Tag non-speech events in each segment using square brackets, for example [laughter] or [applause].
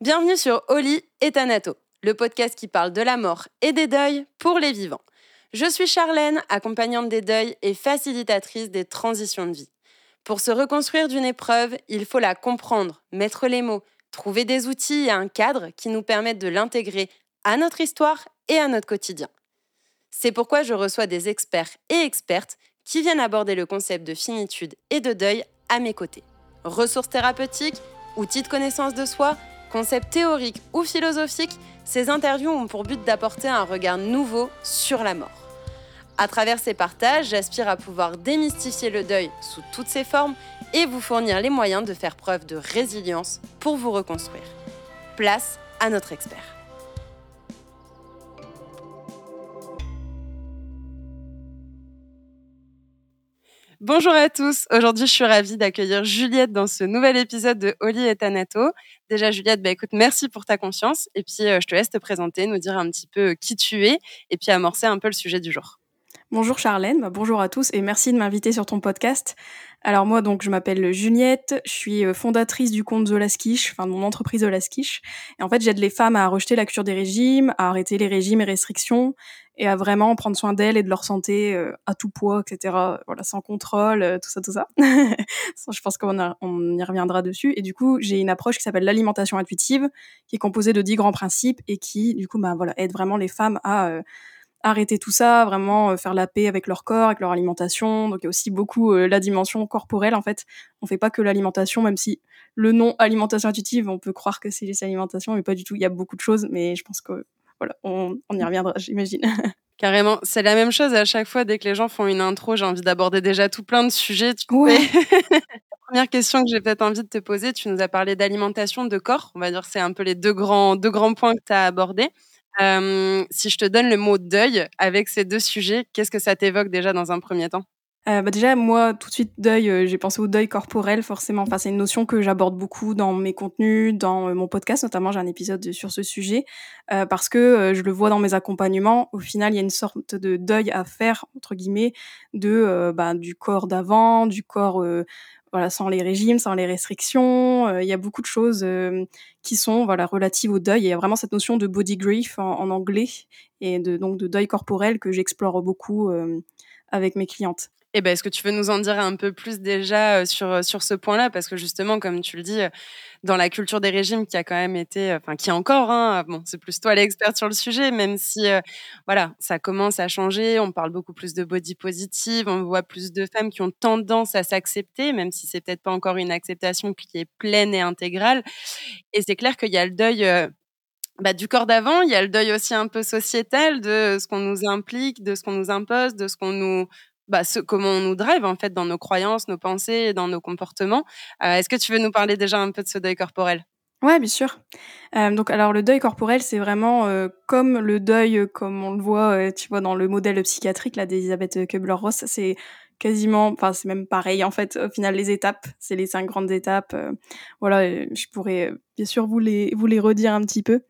Bienvenue sur Oli et Thanato, le podcast qui parle de la mort et des deuils pour les vivants. Je suis Charlène, accompagnante des deuils et facilitatrice des transitions de vie. Pour se reconstruire d'une épreuve, il faut la comprendre, mettre les mots, trouver des outils et un cadre qui nous permettent de l'intégrer à notre histoire et à notre quotidien. C'est pourquoi je reçois des experts et expertes qui viennent aborder le concept de finitude et de deuil à mes côtés. Ressources thérapeutiques, outils de connaissance de soi, Concept théorique ou philosophique, ces interviews ont pour but d'apporter un regard nouveau sur la mort. À travers ces partages, j'aspire à pouvoir démystifier le deuil sous toutes ses formes et vous fournir les moyens de faire preuve de résilience pour vous reconstruire. Place à notre expert. Bonjour à tous. Aujourd'hui, je suis ravie d'accueillir Juliette dans ce nouvel épisode de Oli et Tanato. Déjà, Juliette, bah, écoute, merci pour ta confiance. Et puis, euh, je te laisse te présenter, nous dire un petit peu euh, qui tu es et puis amorcer un peu le sujet du jour. Bonjour Charlène, bah, bonjour à tous et merci de m'inviter sur ton podcast. Alors moi donc je m'appelle Juliette, je suis euh, fondatrice du compte Zolaskish, enfin de mon entreprise Zolaskish. Et en fait j'aide les femmes à rejeter la cure des régimes, à arrêter les régimes et restrictions et à vraiment prendre soin d'elles et de leur santé euh, à tout poids, etc. Voilà, sans contrôle, euh, tout ça, tout ça. [laughs] je pense qu'on on y reviendra dessus. Et du coup, j'ai une approche qui s'appelle l'alimentation intuitive, qui est composée de dix grands principes et qui, du coup, bah, voilà, aide vraiment les femmes à euh, arrêter tout ça, vraiment faire la paix avec leur corps, avec leur alimentation. Donc il y a aussi beaucoup la dimension corporelle en fait. On fait pas que l'alimentation, même si le nom alimentation intuitive, on peut croire que c'est les alimentations, mais pas du tout. Il y a beaucoup de choses, mais je pense que voilà, on, y reviendra, j'imagine. [laughs] Carrément, c'est la même chose à chaque fois dès que les gens font une intro, j'ai envie d'aborder déjà tout plein de sujets. Tu ouais. [laughs] la première question que j'ai peut-être envie de te poser, tu nous as parlé d'alimentation, de corps, on va dire c'est un peu les deux grands, deux grands points que tu as abordés. Euh, si je te donne le mot deuil avec ces deux sujets, qu'est-ce que ça t'évoque déjà dans un premier temps? Euh, bah déjà, moi, tout de suite, deuil, euh, j'ai pensé au deuil corporel, forcément. Enfin, c'est une notion que j'aborde beaucoup dans mes contenus, dans euh, mon podcast, notamment, j'ai un épisode sur ce sujet, parce que je le vois dans mes accompagnements. Au final, il y a une sorte de deuil à faire, entre guillemets, de bah, du corps d'avant, du corps voilà, sans les régimes, sans les restrictions. Il y a beaucoup de choses qui sont voilà, relatives au deuil. Il y a vraiment cette notion de body grief en, en anglais, et de, donc de deuil corporel que j'explore beaucoup avec mes clientes. Eh ben, est-ce que tu veux nous en dire un peu plus déjà sur, sur ce point-là? Parce que justement, comme tu le dis, dans la culture des régimes qui a quand même été, enfin qui est encore, hein, bon, c'est plus toi l'experte sur le sujet, même si voilà, ça commence à changer, on parle beaucoup plus de body positive, on voit plus de femmes qui ont tendance à s'accepter, même si c'est peut-être pas encore une acceptation qui est pleine et intégrale. Et c'est clair qu'il y a le deuil. bah, du corps d'avant, il y a le deuil aussi un peu sociétal de ce qu'on nous implique, de ce qu'on nous impose, de ce qu'on nous bah, ce, comment on nous drive en fait dans nos croyances, nos pensées, dans nos comportements. Euh, est-ce que tu veux nous parler déjà un peu de ce deuil corporel? Ouais, bien sûr. Euh, donc, alors le deuil corporel, c'est vraiment euh, comme le deuil, comme on le voit, tu vois, dans le modèle psychiatrique là d'Elisabeth Kubler-Ross. C'est quasiment, enfin c'est même pareil en fait. Au final, les étapes, c'est les cinq grandes étapes. Euh, voilà, je pourrais bien sûr vous les vous les redire un petit peu.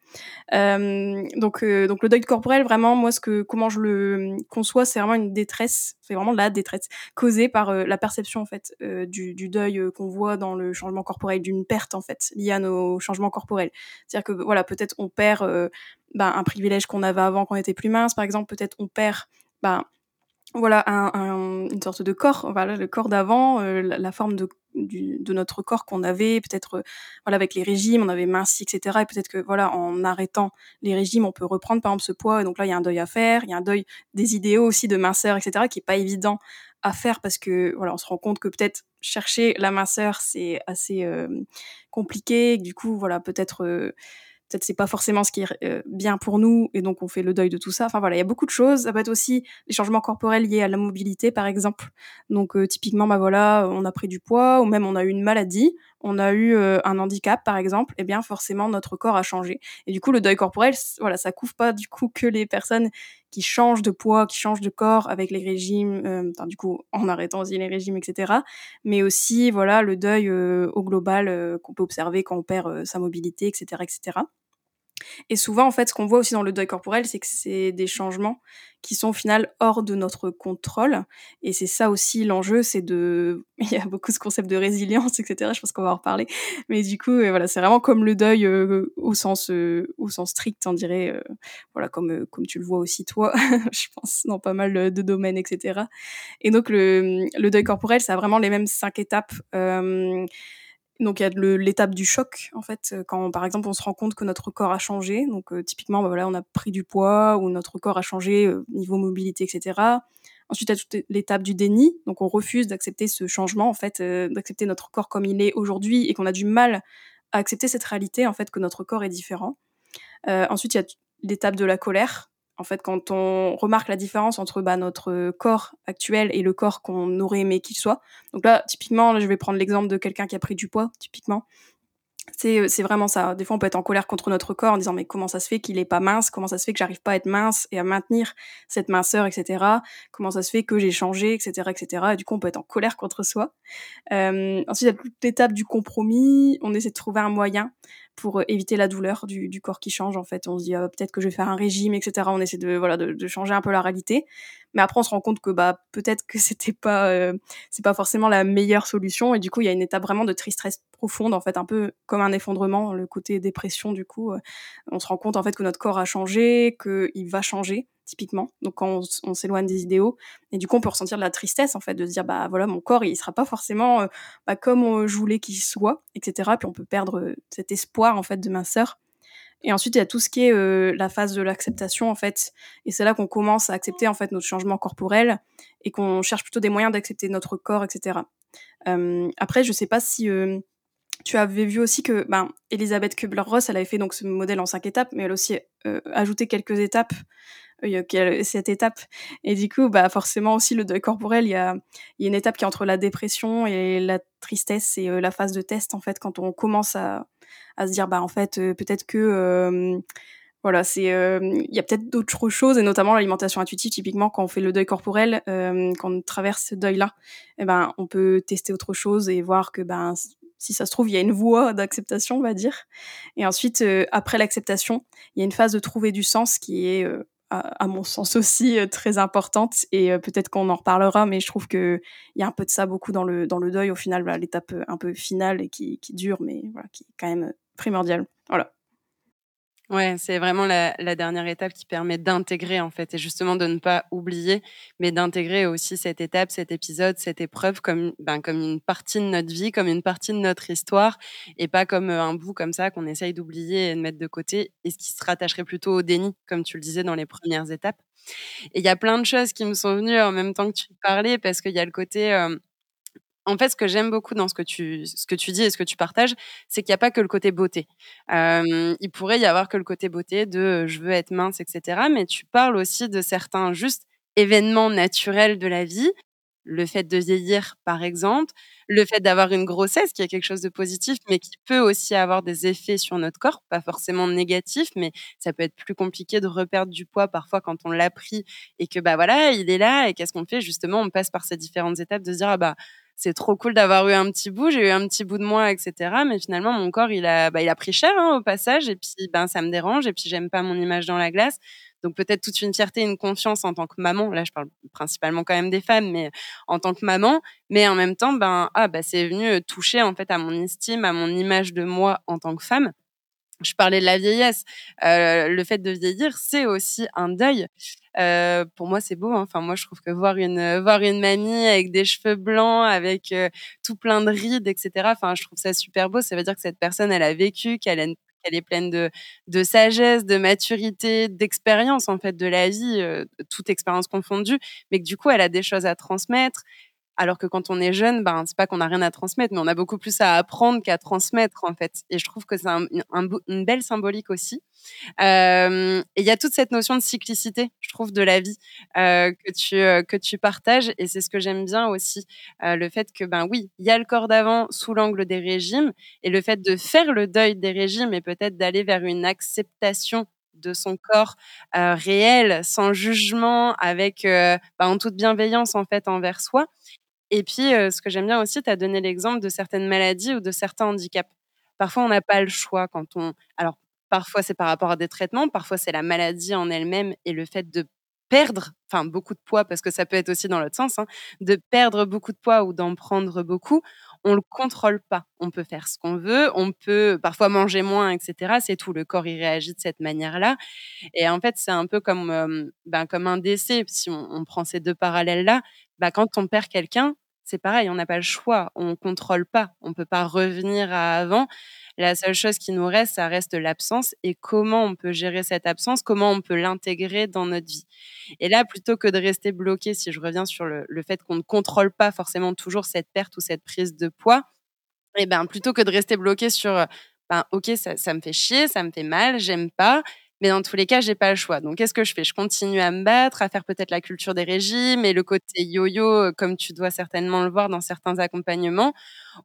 Euh, donc euh, donc le deuil corporel, vraiment, moi ce que comment je le conçois, c'est vraiment une détresse, c'est vraiment la détresse causée par la perception en fait du, du deuil qu'on voit dans le changement corporel, d'une perte en fait liée à nos changements corporels. C'est-à-dire que voilà, peut-être on perd ben, un privilège qu'on avait avant quand on était plus mince, par exemple, peut-être on perd ben, voilà un, une sorte de corps voilà le corps d'avant euh, la, forme de, de notre corps qu'on avait peut-être euh, voilà avec les régimes on avait minci etc et peut-être que voilà en arrêtant les régimes on peut reprendre par exemple ce poids et donc là il y a un deuil à faire il y a un deuil des idéaux aussi de minceur etc qui est pas évident à faire parce que voilà on se rend compte que peut-être chercher la minceur c'est assez euh, compliqué du coup voilà peut-être peut-être c'est pas forcément ce qui est euh, bien pour nous et donc on fait le deuil de tout ça. Enfin voilà, il y a beaucoup de choses. Ça peut être aussi les changements corporels liés à la mobilité par exemple. Donc euh, typiquement bah voilà, on a pris du poids ou même on a eu une maladie, on a eu euh, un handicap par exemple, et eh bien forcément notre corps a changé. Et du coup le deuil corporel, voilà, ça couvre pas du coup que les personnes qui changent de poids, qui changent de corps avec les régimes, du coup en arrêtant aussi les régimes, etc. Mais aussi voilà le deuil au global qu'on peut observer quand on perd sa mobilité, etc., etc. Et souvent, en fait, ce qu'on voit aussi dans le deuil corporel, c'est que c'est des changements qui sont au final hors de notre contrôle. Et c'est ça aussi l'enjeu, c'est de... [laughs] Il y a beaucoup ce concept de résilience, etc. Je pense qu'on va en reparler. Mais du coup, euh, voilà, c'est vraiment comme le deuil euh, au, sens, euh, au sens strict, on dirait, voilà, comme, comme tu le vois aussi toi, [laughs] je pense, dans pas mal de domaines, etc. Et donc, le, le deuil corporel, ça a vraiment les mêmes cinq étapes. Donc il y a l'étape du choc en fait quand par exemple on se rend compte que notre corps a changé. Donc typiquement bah, voilà on a pris du poids ou notre corps a changé niveau mobilité etc. Ensuite il y a toute l'étape du déni. Donc on refuse d'accepter ce changement en fait d'accepter notre corps comme il est aujourd'hui et qu'on a du mal à accepter cette réalité en fait que notre corps est différent. ensuite il y a l'étape de la colère en fait, quand on remarque la différence entre bah, notre corps actuel et le corps qu'on aurait aimé qu'il soit. Donc là, typiquement, je vais prendre l'exemple de quelqu'un qui a pris du poids, typiquement. C'est, c'est vraiment ça. Des fois, on peut être en colère contre notre corps en disant mais comment ça se fait qu'il est pas mince? Comment ça se fait que j'arrive pas à être mince et à maintenir cette minceur, etc. Comment ça se fait que j'ai changé, etc., etc. Et du coup, on peut être en colère contre soi. Euh, ensuite, il y a toute l'étape du compromis. On essaie de trouver un moyen pour euh, éviter la douleur du, du, corps qui change. En fait, on se dit ah, peut-être que je vais faire un régime, etc. On essaie de voilà de, de, changer un peu la réalité, mais après on se rend compte que bah peut-être que c'était pas euh, c'est pas forcément la meilleure solution et du coup il y a une étape vraiment de tristesse profonde en fait un peu comme un effondrement, le côté dépression du coup. Euh, on se rend compte en fait que notre corps a changé, qu'il va changer typiquement. Donc quand on, s'éloigne des idéaux, et du coup on peut ressentir de la tristesse en fait, de se dire bah voilà mon corps il sera pas forcément euh, bah, comme je voulais qu'il soit, etc. Puis on peut perdre euh, cet espoir en fait de minceur. Et ensuite il y a tout ce qui est euh, la phase de l'acceptation en fait, et c'est là qu'on commence à accepter en fait notre changement corporel et qu'on cherche plutôt des moyens d'accepter notre corps, etc. après je sais pas si tu avais vu aussi que ben, Elisabeth Kubler-Ross, elle avait fait donc ce modèle en cinq étapes, mais elle a aussi ajouté quelques étapes cette étape. Et du coup, bah, forcément aussi, le deuil corporel, il y a, il y a une étape qui est entre la dépression et la tristesse et euh, la phase de test, en fait, quand on commence à, à se dire, bah, en fait, euh, peut-être que, euh, voilà, c'est, il y a peut-être d'autres choses, et notamment l'alimentation intuitive, typiquement, quand on fait le deuil corporel, quand on traverse ce deuil-là, eh ben, on peut tester autre chose et voir que, ben, si ça se trouve, il y a une voie d'acceptation, on va dire. Et ensuite, après l'acceptation, il y a une phase de trouver du sens qui est à, mon sens aussi euh, très importante et euh, peut-être qu'on en reparlera mais je trouve que il y a un peu de ça beaucoup dans le dans le deuil au final l'étape euh, un peu finale et qui, qui dure mais voilà qui est quand même primordiale. Voilà Ouais, c'est vraiment la, dernière étape qui permet d'intégrer en fait et justement de ne pas oublier, mais d'intégrer aussi cette étape, cet épisode, cette épreuve comme ben, comme une partie de notre vie, comme une partie de notre histoire et pas comme euh, un bout comme ça qu'on essaye d'oublier et de mettre de côté et ce qui se rattacherait plutôt au déni, comme tu le disais dans les premières étapes. Et il y a plein de choses qui me sont venues en même temps que tu parlais parce qu'il y a le côté euh, en fait, ce que j'aime beaucoup dans ce que tu, ce que tu dis et ce que tu partages, c'est qu'il n'y a pas que le côté beauté. il pourrait y avoir que le côté beauté de je veux être mince, etc. Mais tu parles aussi de certains juste événements naturels de la vie. Le fait de vieillir, par exemple, le fait d'avoir une grossesse, qui est quelque chose de positif, mais qui peut aussi avoir des effets sur notre corps, pas forcément négatifs, mais ça peut être plus compliqué de reperdre du poids parfois quand on l'a pris et que bah voilà, il est là et qu'est-ce qu'on fait? Justement On passe par ces différentes étapes de se dire ah bah c'est trop cool d'avoir eu un petit bout, j'ai eu un petit bout de moi, etc. Mais finalement, mon corps, il a, bah, il a pris cher hein, au passage, et puis ben, ça me dérange, et puis j'aime pas mon image dans la glace. Donc peut-être toute une fierté, une confiance en tant que maman. Là, je parle principalement quand même des femmes, mais en tant que maman. Mais en même temps, ben ah bah c'est venu toucher en fait à mon estime, à mon image de moi en tant que femme je parlais de la vieillesse. Le fait de vieillir, c'est aussi un deuil. Pour moi, c'est beau. Hein. Enfin, moi, je trouve que voir une voir une mamie avec des cheveux blancs, avec tout plein de rides, etc. Enfin, je trouve ça super beau. Ça veut dire que cette personne, elle a vécu, qu'elle est pleine de, de sagesse, de maturité, d'expérience en fait de la vie, toute expérience confondue, mais que du coup, elle a des choses à transmettre. Alors que quand on est jeune, ben c'est pas qu'on a rien à transmettre, mais on a beaucoup plus à apprendre qu'à transmettre en fait. Et je trouve que c'est une belle symbolique aussi. et il y a toute cette notion de cyclicité, je trouve, de la vie euh, que tu euh, que tu partages. Et c'est ce que j'aime bien aussi, euh, le fait que ben oui, il y a le corps d'avant sous l'angle des régimes, et le fait de faire le deuil des régimes et peut-être d'aller vers une acceptation de son corps réel, sans jugement, avec ben, en toute bienveillance en fait envers soi. Et puis, ce que j'aime bien aussi, tu as donné l'exemple de certaines maladies ou de certains handicaps. Parfois, on n'a pas le choix quand on. Alors, Parfois, c'est par rapport à des traitements, parfois c'est la maladie en elle-même et le fait de perdre, enfin beaucoup de poids parce que ça peut être aussi dans l'autre sens, hein, de perdre beaucoup de poids ou d'en prendre beaucoup, on le contrôle pas. On peut faire ce qu'on veut, on peut parfois manger moins, etc. C'est tout. Le corps il réagit de cette manière-là. Et en fait, c'est un peu comme euh, ben, comme un décès. Si on prend ces deux parallèles-là, bah, quand on perd quelqu'un, c'est pareil, on n'a pas le choix, on contrôle pas, on peut pas revenir à avant. La seule chose qui nous reste, ça reste l'absence et comment on peut gérer cette absence, comment on peut l'intégrer dans notre vie. Et là, plutôt que de rester bloqué, si je reviens sur le, fait qu'on ne contrôle pas forcément toujours cette perte ou cette prise de poids, et eh ben plutôt que de rester bloqué sur, ben ok, ça, ça me fait chier, ça me fait mal, j'aime pas, mais dans tous les cas, j'ai pas le choix. Donc, qu'est-ce que je fais? Je continue à me battre, à faire peut-être la culture des régimes et le côté yo-yo, comme tu dois certainement le voir dans certains accompagnements,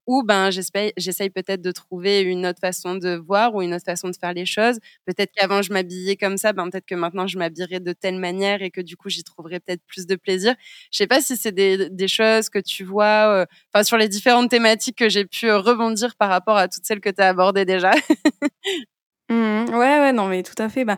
ou ben j'essaye peut-être de trouver une autre façon de voir ou une autre façon de faire les choses. Peut-être qu'avant je m'habillais comme ça, ben peut-être que maintenant je m'habillerai de telle manière et que du coup j'y trouverai peut-être plus de plaisir. Je sais pas si c'est des, des, choses que tu vois, euh, enfin sur les différentes thématiques que j'ai pu euh, rebondir par rapport à toutes celles que tu as abordées déjà. [laughs] Mmh Ouais, ouais, non, mais tout à fait. Bah,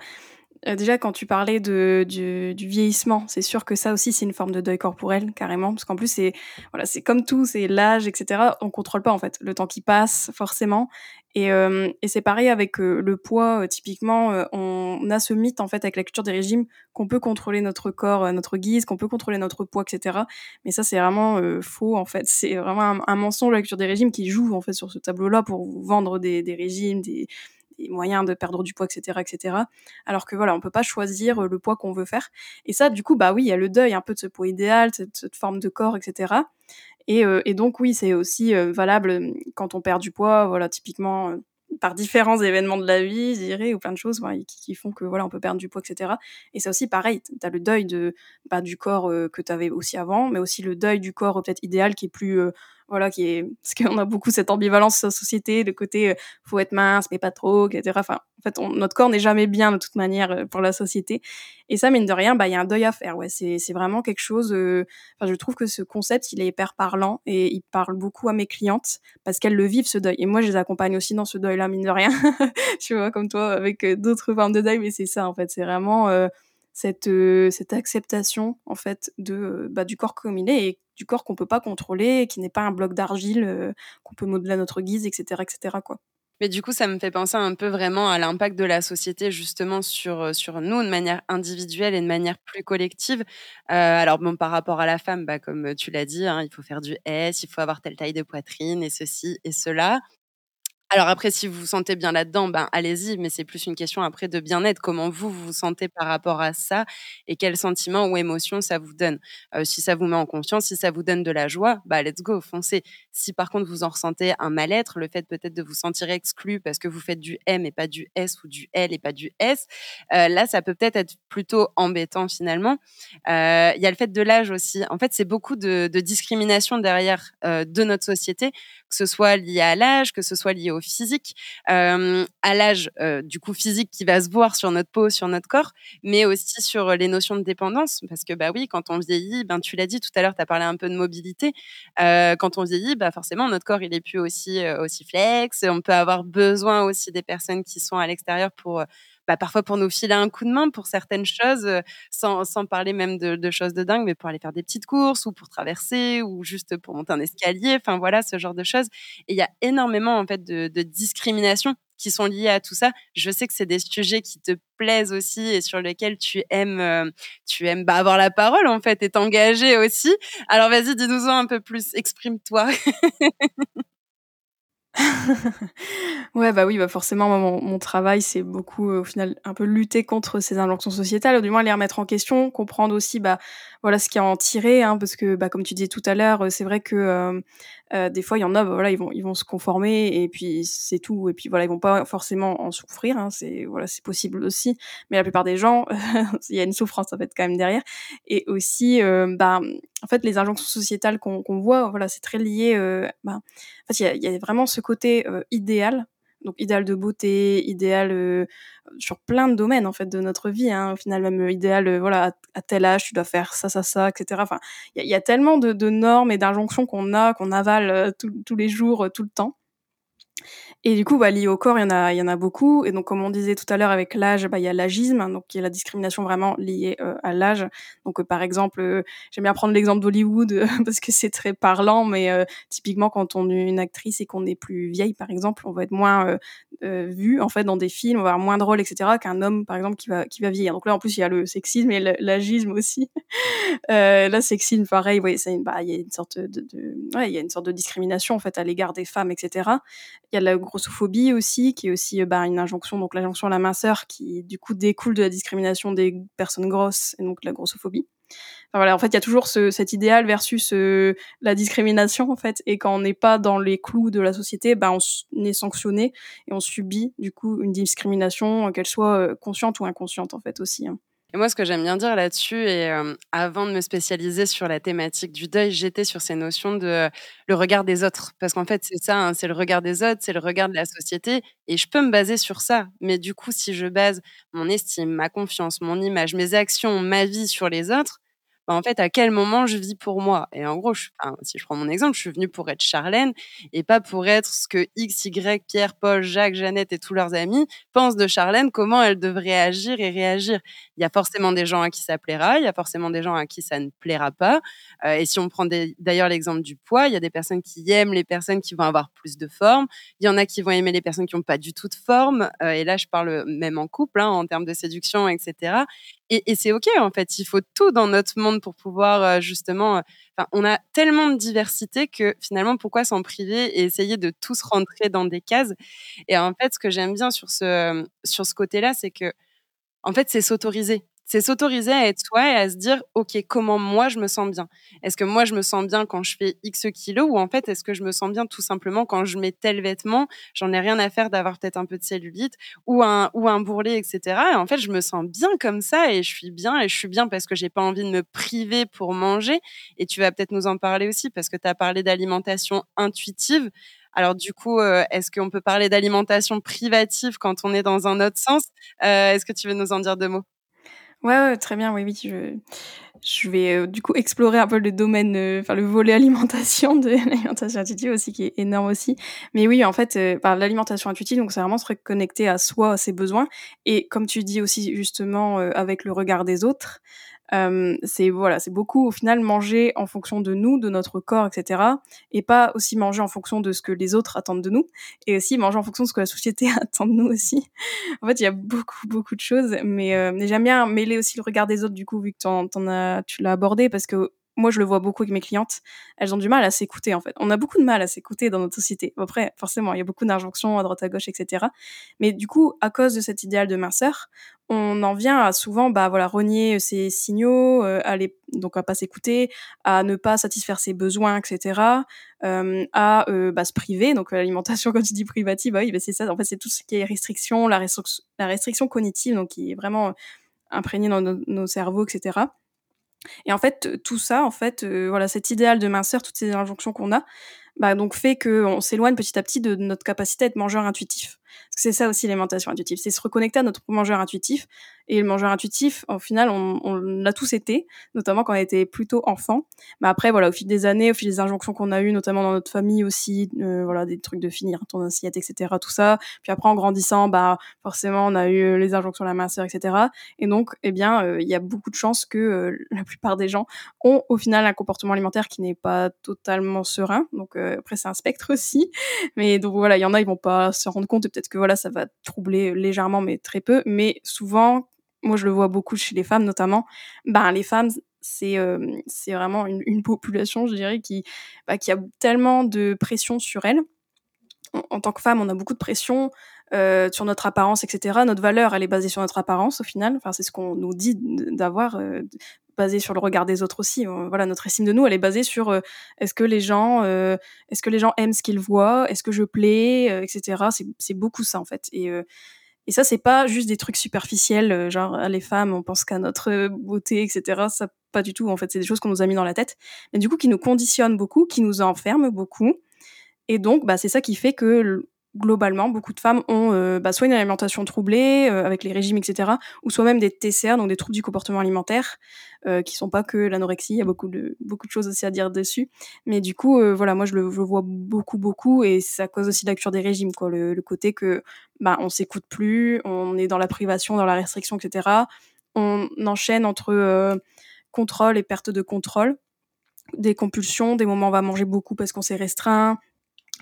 Heu, déjà quand tu parlais de du vieillissement, c'est sûr que ça aussi c'est une forme de deuil corporel carrément, parce qu'en plus c'est voilà, comme tout, c'est l'âge et cetera, on contrôle pas en fait le temps qui passe forcément et hem et c'est pareil avec, heu, le poids, typiquement, on a ce mythe en fait avec la culture des régimes qu'on peut contrôler notre corps notre guise, qu'on peut contrôler notre poids et cetera. Mais ça c'est vraiment, faux en fait. C'est vraiment un un mensonge la culture des régimes qui joue en fait sur ce tableau-là pour vous vendre des des régimes, des des moyens de perdre du poids, etc., etc. Alors que voilà, on peut pas choisir euh, le poids qu'on veut faire. Et ça, du coup, bah oui, il y a le deuil un peu de ce poids idéal, cette forme de corps, etc. Et, euh, et donc oui, c'est aussi euh, valable quand on perd du poids, voilà, typiquement par différents événements de la vie, je dirais, ou plein de choses qui, qui, font que voilà, on peut perdre du poids, etc. Et c'est aussi pareil, tu as le deuil de, bah, du corps que tu avais aussi avant, mais aussi le deuil du corps peut-être idéal qui est plus voilà, qui est, parce qu'on a beaucoup cette ambivalence dans la société, le côté euh, faut être mince, mais pas trop, etc. Enfin, en fait, notre corps n'est jamais bien de toute manière euh, pour la société. Et ça, mine de rien, bah, il y a un deuil à faire. Ouais, c'est, c'est vraiment quelque chose. Euh, enfin, je trouve que ce concept, il est hyper parlant et il parle beaucoup à mes clientes parce qu'elles le vivent ce deuil. Et moi, je les accompagne aussi dans ce deuil-là, mine de rien. [laughs] tu vois, comme toi, avec d'autres formes de deuil, mais c'est ça, en fait, c'est vraiment cette, cette acceptation en fait de bah, du corps comme il est du corps qu'on peut pas contrôler, qui n'est pas un bloc d'argile qu'on peut modeler à notre guise, etc., etc. Quoi. Mais du coup, ça me fait penser un peu vraiment à l'impact de la société justement sur, sur nous de manière individuelle et de manière plus collective. Euh, alors bon, par rapport à la femme, bah, comme tu l'as dit, hein, il faut faire du S, il faut avoir telle taille de poitrine et ceci et cela. Alors après, si vous vous sentez bien là-dedans, ben allez-y, mais c'est plus une question après de bien-être. Comment vous, vous sentez par rapport à ça et quels sentiments ou émotions ça vous donne? Euh, si ça vous met en confiance, si ça vous donne de la joie, bah let's go, foncez. Si par contre vous en ressentez un mal-être, le fait peut-être de vous sentir exclu parce que vous faites du M et pas du S ou du L et pas du S, euh, là ça peut peut-être être plutôt embêtant finalement. Euh, il y a le fait de l'âge aussi. En fait, c'est beaucoup de, de discrimination derrière de notre société, que ce soit lié à l'âge, que ce soit lié au physique, euh, à l'âge du coup physique qui va se voir sur notre peau, sur notre corps, mais aussi sur les notions de dépendance, parce que bah oui, quand on vieillit, ben tu l'as dit tout à l'heure, tu as parlé un peu de mobilité. quand on vieillit, bah forcément notre corps il est plus aussi aussi flex. On peut avoir besoin aussi des personnes qui sont à l'extérieur pour bah, parfois pour nous filer un coup de main pour certaines choses, sans, sans parler même de, choses de dingue, mais pour aller faire des petites courses ou pour traverser ou juste pour monter un escalier, enfin voilà, ce genre de choses. Et il y a énormément en fait de, de discrimination qui sont liées à tout ça. Je sais que c'est des sujets qui te plaisent aussi et sur lesquels tu aimes, tu aimes bah, avoir la parole en fait et t'engager aussi. Alors vas-y, dis-nous-en un peu plus, exprime-toi. [laughs] [laughs] Ouais, bah oui, bah forcément, mon, mon travail, c'est beaucoup, euh, au final, un peu lutter contre ces injonctions sociétales, ou du moins les remettre en question, comprendre aussi, bah, voilà, ce qu'il y a à en tirer, hein, parce que, bah, comme tu disais tout à l'heure, euh, c'est vrai que euh, euh, des fois, il y en a, bah, voilà, ils vont, ils vont se conformer, et puis c'est tout, et puis voilà, ils vont pas forcément en souffrir, hein, c'est voilà, c'est possible aussi, mais la plupart des gens, [laughs] il y a une souffrance en fait quand même derrière, et aussi, bah, en fait, les injonctions sociétales qu'on voit, voilà, c'est très lié, bah, il y a, vraiment ce côté idéal donc idéal de beauté, idéal euh, sur plein de domaines en fait de notre vie. Hein. Au final, même euh, idéal, euh, voilà, à, tel âge, tu dois faire ça, ça, ça, etc. Enfin, il y, a tellement de, de normes et d'injonctions qu'on a, qu'on avale tous les jours, tout le temps. Et du coup, bah, lié au corps, il y en a il y en a beaucoup et donc comme on disait tout à l'heure avec l'âge, bah, il y a l'agisme, hein, donc qui est la discrimination vraiment liée, heu, à l'âge. Donc, heu, par exemple, heu, j'aime bien prendre l'exemple d'Hollywood, [laughs] parce que c'est très parlant, mais, typiquement quand on est une actrice et qu'on est plus vieille, par exemple, on va être moins, vue en fait dans des films, on va avoir moins de rôles et cetera qu'un homme, par exemple, qui va qui va vieillir. Donc là, en plus, il y a le sexisme et l'agisme aussi. [laughs] Là, sexisme, pareil, oui, c'est bah, il y a une sorte de il y a une sorte de discrimination en fait à l'égard des femmes et cetera. Il y a la grossophobie aussi, qui est aussi, heu, bah, une injonction, donc l'injonction à la minceur qui, du coup, découle de la discrimination des personnes grosses et donc la grossophobie. Voilà, en fait, il y a toujours ce cet idéal versus, heu, la discrimination, en fait et quand on n'est pas dans les clous de la société, bah, on est sanctionné et on subit, du coup, une discrimination, qu'elle soit, consciente ou inconsciente, en fait, aussi, hein. Et moi, ce que j'aime bien dire là-dessus et hem, avant de me spécialiser sur la thématique du deuil, j'étais sur ces notions de, heu, le regard des autres. Parce qu'en fait, c'est ça, hein, c'est le regard des autres, c'est le regard de la société et je peux me baser sur ça. Mais du coup, si je base mon estime, ma confiance, mon image, mes actions, ma vie sur les autres, bah, en fait, à quel moment je vis pour moi? Et en gros, si je prends mon exemple, je suis venue pour être Charlène et pas pour être ce que X, Y, Pierre, Paul, Jacques, Jeannette et tous leurs amis pensent de Charlène, comment elle devrait agir et réagir. Il y a forcément des gens à qui ça plaira, il y a forcément des gens à qui ça ne plaira pas. Heu et si on prend d'ailleurs l'exemple du poids, il y a des personnes qui aiment les personnes qui vont avoir plus de forme. Il y en a qui vont aimer les personnes qui ont pas du tout de forme, heu et là, je parle, même en couple, hein, en termes de séduction et cetera et c'est OK, en fait. Il faut tout dans notre monde pour pouvoir, heu, justement, on a tellement de diversité que finalement, pourquoi s'en priver et essayer de tous rentrer dans des cases? Et en fait, ce que j'aime bien sur ce, sur ce côté-là, c'est qu'en fait, c'est s'autoriser. C'est s'autoriser à être soi et à se dire: «OK, comment moi je me sens bien? Est-ce que moi je me sens bien quand je fais X kilos ou en fait est-ce que je me sens bien tout simplement quand je mets tel vêtement? J'en ai rien à faire d'avoir peut-être un peu de cellulite ou un ou un bourrelet et cetera et en fait je me sens bien comme ça et je suis bien et je suis bien parce que j'ai pas envie de me priver pour manger» et tu vas peut-être nous en parler aussi parce que tu as parlé d'alimentation intuitive. Alors du coup, heu, est-ce qu'on peut parler d'alimentation privative quand on est dans un autre sens? Heu, est-ce que tu veux nous en dire 2 mots? Ouais, très bien, oui, oui, je je vais, heu, du coup, explorer un peu le domaine, enfin, le volet [laughs] alimentation de l'alimentation intuitive aussi, qui est énorme aussi. Mais oui, en fait, bah, l'alimentation intuitive, donc c'est vraiment se reconnecter à soi, à ses besoins et comme tu dis aussi justement, avec le regard des autres, Hem, c'est voilà, c'est beaucoup au final manger en fonction de nous, de notre corps et cetera et pas aussi manger en fonction de ce que les autres attendent de nous et aussi manger en fonction de ce que la société [laughs] attend de nous aussi. En fait, il y a beaucoup, beaucoup de choses mais heu, mais j'aime bien mêler aussi le regard des autres du coup vu que en as tu l'as abordé parce que moi je le vois beaucoup avec mes clientes, elles ont du mal à s'écouter en fait. On a beaucoup de mal à s'écouter dans notre société. Après forcément, il y a beaucoup d'injonctions à droite à gauche et cetera mais du coup, à cause de cet idéal de minceur, on en vient à souvent, bah, voilà, renier ses signaux, heu, à les donc à pas s'écouter, à ne pas satisfaire ses besoins et cetera, hem, à, heu, bah, se priver. Donc l'alimentation, [laughs] quand tu dis privative, bah, oui, bah, c'est ça, en fait, c'est tout ce qui est restriction, la restric la restriction cognitive, donc qui est vraiment, imprégnée dans nos cerveaux et cetera et en fait, tout ça, en fait, heu, voilà, cet idéal de minceur, toutes ces injonctions qu'on a, bah, donc fait qu'on s'éloigne petit à petit de notre capacité à être mangeur intuitif. C'est ça aussi l'alimentation intuitive, c'est se reconnecter à notre mangeur intuitif. Et le mangeur intuitif, au final, on, on l'a tous été, notamment quand on était plutôt enfant. Mais après, voilà, au fil des années, au fil des injonctions qu'on a eues, notamment dans notre famille aussi, euh, voilà, des trucs de finir ton assiette, etc., tout ça. Puis après, en grandissant, bah, forcément, on a eu les injonctions à la minceur, etc. Et donc, eh bien, euh, il y a beaucoup de chances que euh, la plupart des gens ont, au final, un comportement alimentaire qui n'est pas totalement serein. Donc, euh, après, c'est un spectre aussi. Mais donc, voilà, il y en a, ils vont pas se rendre compte et peut-être que voilà, ça va troubler légèrement, mais très peu. Mais souvent, moi je le vois beaucoup chez les femmes notamment, ben les femmes c'est euh, vraiment une, population, je dirais, qui, bah, qui a tellement de pression sur elle. En, en, tant que femme, on a beaucoup de pression euh, sur notre apparence, etc. Notre valeur, elle est basée sur notre apparence au final. Enfin, c'est ce qu'on nous dit d'avoir, euh, basé sur le regard des autres aussi. Voilà, notre estime de nous, elle est basée sur euh, est-ce que les gens, euh, est-ce que les gens aiment ce qu'ils voient, est-ce que je plais, euh, etc. C'est beaucoup ça en fait. Et ça, c'est pas juste des trucs superficiels, genre les femmes, on pense qu'à notre beauté, etc. Ça, pas du tout. En fait, c'est des choses qu'on nous a mis dans la tête, mais du coup qui nous conditionnent beaucoup, qui nous enferment beaucoup. Et donc, bah, c'est ça qui fait que globalement, beaucoup de femmes ont euh, bah, soit une alimentation troublée euh, avec les régimes, etc., ou soit même des TCA, donc des troubles du comportement alimentaire, euh, qui sont pas que l'anorexie. Il y a beaucoup de beaucoup de choses aussi à dire dessus. Mais du coup, euh, voilà, moi je le, je le, vois beaucoup, beaucoup, et ça cause aussi la des régimes, quoi. Le, le côté que bah, on s'écoute plus, on est dans la privation, dans la restriction, etc. On enchaîne entre euh, contrôle et perte de contrôle, des compulsions, des moments où on va manger beaucoup parce qu'on s'est restreint,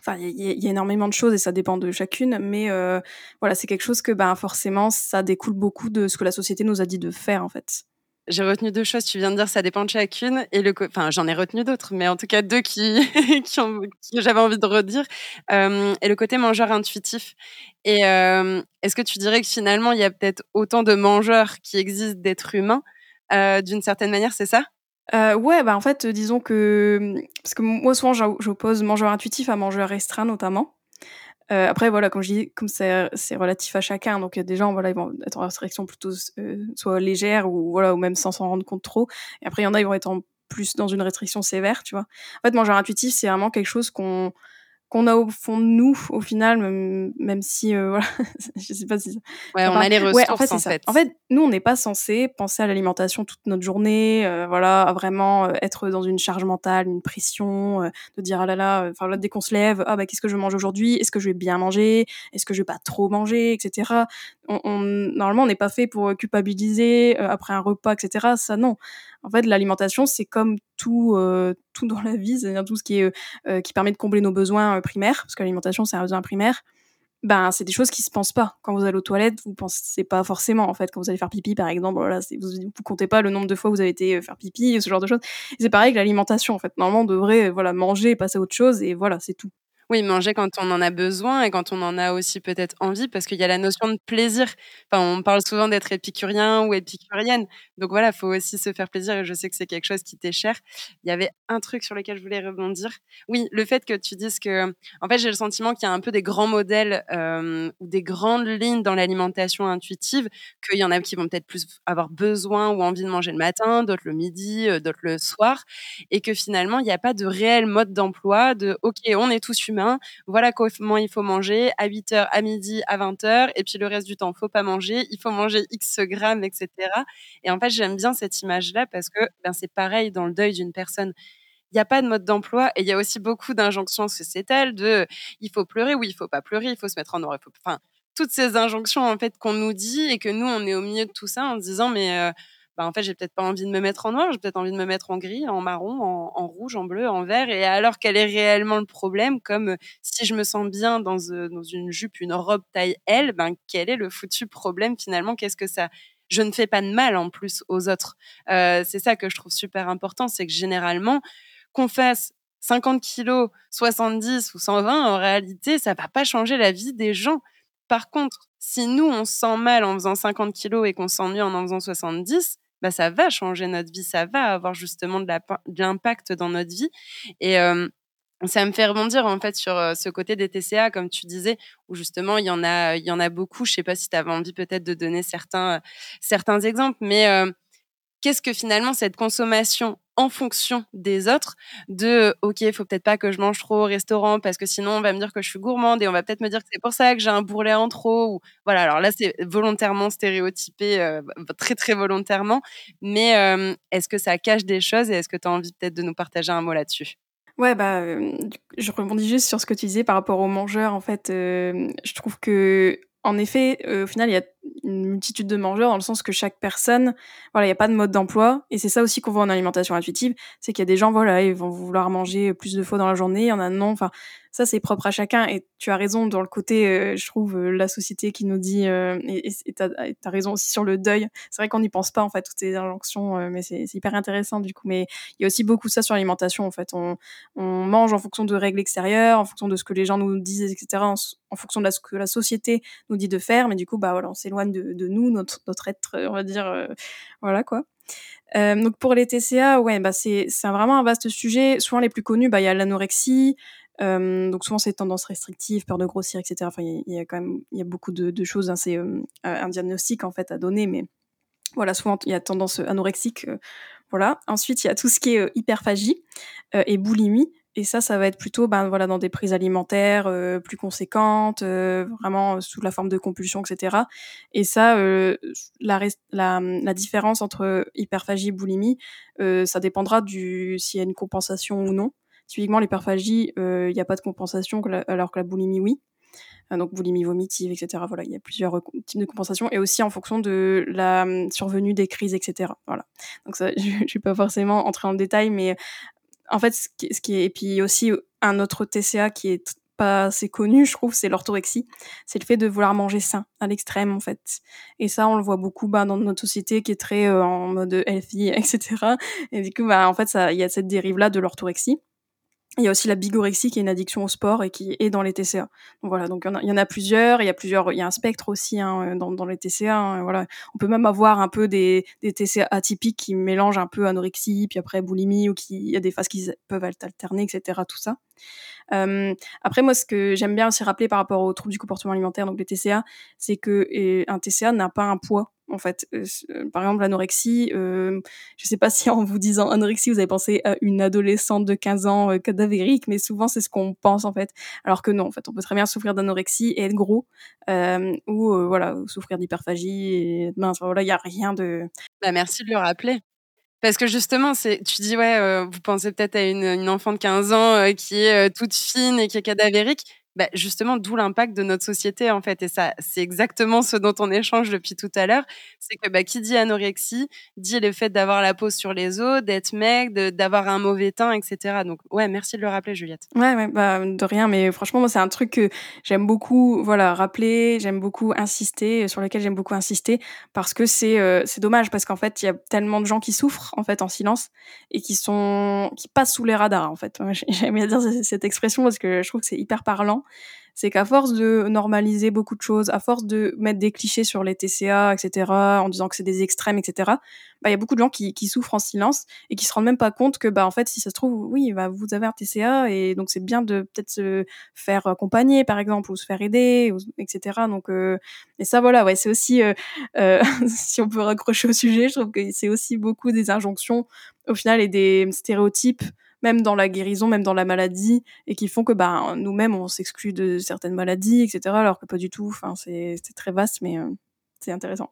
Enfin, il y, a énormément de choses et ça dépend de chacune, mais euh, voilà, c'est quelque chose que ben, forcément, ça découle beaucoup de ce que la société nous a dit de faire en fait. J'ai retenu deux choses. Tu viens de dire ça dépend de chacune et le, enfin j'en ai retenu d'autres, mais en tout cas deux qui, [laughs] qui, j'avais envie de redire. Euh, et le côté mangeur intuitif. Et euh, est-ce que tu dirais que finalement il y a peut-être autant de mangeurs qui existent d'êtres humains d'une certaine manière, c'est ça? Euh, ouais, bah en fait, disons que. Mmh, parce que moi, souvent, j'oppose mangeur intuitif à mangeur restreint, notamment. Euh, après, voilà, comme je dis, comme c'est relatif à chacun, donc il y a des gens, voilà, ils vont être en restriction plutôt euh, soit légère ou, voilà, ou même sans s'en rendre compte trop. Et après, il y en a, ils vont être en plus dans une restriction sévère, tu vois. En fait, mangeur intuitif, c'est vraiment quelque chose qu'on qu'on a au fond de nous au final même, même si euh, voilà [laughs] je sais pas si ouais on a les ressources ouais, en fait, en, fait. en fait nous on n'est pas censé penser à l'alimentation toute notre journée euh, voilà à vraiment euh, être dans une charge mentale une pression euh, de dire ah là là enfin là dès qu'on se lève ah bah qu'est-ce que je mange aujourd'hui? Est-ce que je vais bien manger? Est-ce que je vais pas trop manger? Etc on, on normalement on n'est pas fait pour culpabiliser après un repas etc ça non en fait, l'alimentation, c'est comme tout, euh, tout dans la vie, c'est-à-dire tout ce qui, euh, qui permet de combler nos besoins euh, primaires, parce que l'alimentation, c'est un besoin primaire. Ben, c'est des choses qui se pensent pas. Quand vous allez aux toilettes, vous pensez pas forcément, en fait. Quand vous allez faire pipi, par exemple, voilà, vous, vous comptez pas le nombre de fois où vous avez été faire pipi, ce genre de choses. C'est pareil avec l'alimentation, en fait. Normalement, on devrait, voilà, manger, passer à autre chose, et voilà, c'est tout. Oui, manger quand on en a besoin et quand on en a aussi peut-être envie, parce qu'il y a la notion de plaisir. Enfin, on parle souvent d'être épicurien ou épicurienne. Donc voilà, il faut aussi se faire plaisir et je sais que c'est quelque chose qui t'est cher. Il y avait un truc sur lequel je voulais rebondir. Oui, le fait que tu dises que, en fait, j'ai le sentiment qu'il y a un peu des grands modèles euh, ou des grandes lignes dans l'alimentation intuitive, qu'il y en a qui vont peut-être plus avoir besoin ou envie de manger le matin, d'autres le midi, euh, d'autres le soir, et que finalement, il n'y a pas de réel mode d'emploi de, OK, on est tous humains voilà comment il faut manger à 8h, à midi, à 20h. Et puis le reste du temps, faut pas manger. Il faut manger X grammes, etc. Et en fait, j'aime bien cette image-là parce que ben, c'est pareil dans le deuil d'une personne il n'y a pas de mode d'emploi et il y a aussi beaucoup d'injonctions sociétales de il faut pleurer ou il faut pas pleurer, il faut se mettre en noir, enfin toutes ces injonctions en fait qu'on nous dit et que nous on est au milieu de tout ça en se disant mais euh, bah, en fait, j'ai peut-être pas envie de me mettre en noir, j'ai peut-être envie de me mettre en gris, en marron, en, rouge, en bleu, en vert. Et alors, quel est réellement le problème? Comme euh, si je me sens bien dans, euh, dans une jupe, une robe taille L, ben, quel est le foutu problème finalement? Qu'est-ce que ça je ne fais pas de mal en plus aux autres? Euh, c'est ça que je trouve super important, c'est que généralement, qu'on fasse 50 kilos, 70 ou 120, en réalité, ça va pas changer la vie des gens. Par contre, si nous, on se sent mal en faisant 50 kilos et qu'on s'ennuie en en faisant 70, bah, ça va changer notre vie, ça va avoir justement de l'impact dans notre vie. Et ça me fait rebondir en fait sur ce côté des TCA, comme tu disais, où justement il y en a, il y en a beaucoup. Je sais pas si tu avais envie peut-être de donner certains, certains exemples, mais qu'est-ce que finalement cette consommation en fonction des autres de ok il faut peut-être pas que je mange trop au restaurant parce que sinon on va me dire que je suis gourmande et on va peut-être me dire que c'est pour ça que j'ai un bourrelet en trop ou voilà alors là c'est volontairement stéréotypé euh, très très volontairement mais euh, est-ce que ça cache des choses et est-ce que tu as envie peut-être de nous partager un mot là-dessus? Ouais, bah, euh, je rebondis juste sur ce que tu disais par rapport aux mangeurs. En fait, je trouve que en effet, euh, au final, il y a une multitude de mangeurs dans le sens que chaque personne, voilà, il n'y a pas de mode d'emploi. Et c'est ça aussi qu'on voit en alimentation intuitive, c'est qu'il y a des gens, voilà, ils vont vouloir manger plus de fois dans la journée, il y en a non. Enfin, ça, c'est propre à chacun. Et tu as raison dans le côté, euh, je trouve, euh, la société qui nous dit, euh, et tu as, raison aussi sur le deuil. C'est vrai qu'on n'y pense pas, en fait, toutes ces injonctions, mais c'est hyper intéressant, du coup. Mais il y a aussi beaucoup ça sur l'alimentation, en fait. On, mange en fonction de règles extérieures, en fonction de ce que les gens nous disent, etc., en, fonction de ce que la société nous dit de faire. Mais du coup, bah voilà, on s'éloigne de, nous, notre, être, on va dire, voilà, quoi. Euh, donc pour les TCA, ouais, bah c'est vraiment un vaste sujet. Souvent les plus connus, bah il y a l'anorexie, euh, donc souvent c'est tendance restrictive, peur de grossir, etc. Enfin, il y, a quand même y a beaucoup de, choses. Hein, c'est euh, un diagnostic en fait à donner, mais voilà, souvent il y a tendance anorexique. Euh, voilà. Ensuite, il y a tout ce qui est hyperphagie et boulimie. Et ça, ça va être plutôt ben, voilà, dans des prises alimentaires euh, plus conséquentes, euh, vraiment sous la forme de compulsion, etc. Et ça, euh, la, la, la, différence entre hyperphagie et boulimie, ça dépendra du s'il y a une compensation ou non. Typiquement, l'hyperphagie, il n'y a pas de compensation, alors que la boulimie, oui. Donc boulimie vomitive, etc. Voilà, il y a plusieurs types de compensation et aussi en fonction de la survenue des crises, etc. Voilà. Donc ça, [laughs] je ne vais pas forcément entrer en détail, mais en fait, ce qui, est, et puis aussi un autre TCA qui est pas assez connu, je trouve, c'est l'orthorexie. C'est le fait de vouloir manger sain à l'extrême, en fait. Et ça, on le voit beaucoup bah, dans notre société qui est très euh, en mode healthy, [laughs] etc. Et du coup, bah, en fait, il y a cette dérive-là de l'orthorexie. Il y a aussi la bigorexie qui est une addiction au sport et qui est dans les TCA. Donc voilà, donc il y, en a plusieurs, il y a plusieurs, il y a un spectre aussi hein, dans, dans, les TCA. Hein, voilà, on peut même avoir un peu des, des TCA atypiques qui mélangent un peu anorexie puis après boulimie ou qui il y a des phases qui peuvent alterner, etc. Tout ça. Euh, après, moi, ce que j'aime bien aussi rappeler par rapport aux troubles du comportement alimentaire, donc les TCA, c'est que un TCA n'a pas un poids en fait. Euh, euh, par exemple, l'anorexie, euh, je sais pas si en vous disant anorexie, vous avez pensé à une adolescente de 15 ans cadavérique, mais souvent c'est ce qu'on pense en fait. Alors que non, en fait, on peut très bien souffrir d'anorexie et être gros, ou voilà, souffrir d'hyperphagie et mince, voilà, il y a rien de. Bah, merci de le rappeler. Parce que justement, c'est, tu dis, ouais, vous pensez peut-être à une, une, enfant de 15 ans qui est toute fine et qui est cadavérique bah, justement, d'où l'impact de notre société, en fait. Et ça, c'est exactement ce dont on échange depuis tout à l'heure. C'est que bah, qui dit anorexie dit le fait d'avoir la peau sur les os, d'être maigre, d'avoir un mauvais teint, etc. Donc, ouais, merci de le rappeler, Juliette. Ouais, ouais bah, de rien. Mais franchement, moi, c'est un truc que j'aime beaucoup voilà, rappeler, j'aime beaucoup insister, sur lequel j'aime beaucoup insister, parce que c'est euh, dommage, parce qu'en fait, il y a tellement de gens qui souffrent, en fait, en silence, et qui sont qui passent sous les radars, en fait. [laughs] J'aime bien dire cette expression parce que je trouve que c'est hyper parlant c'est qu'à force de normaliser beaucoup de choses, à force de mettre des clichés sur les TCA, etc., en disant que c'est des extrêmes, etc., bah, il y a beaucoup de gens qui, souffrent en silence et qui se rendent même pas compte que, bah, en fait, si ça se trouve, oui, bah, vous avez un TCA et donc c'est bien de peut-être se faire accompagner, par exemple, ou se faire aider, etc. Donc, euh, et ça, voilà, ouais, c'est aussi, euh, euh, [laughs] si on peut raccrocher au sujet, je trouve que c'est aussi beaucoup des injonctions, au final, et des stéréotypes même dans la guérison, même dans la maladie, et qui font que bah, nous-mêmes, on s'exclut de certaines maladies, etc., alors que pas du tout. Enfin, c'est très vaste, mais euh, c'est intéressant.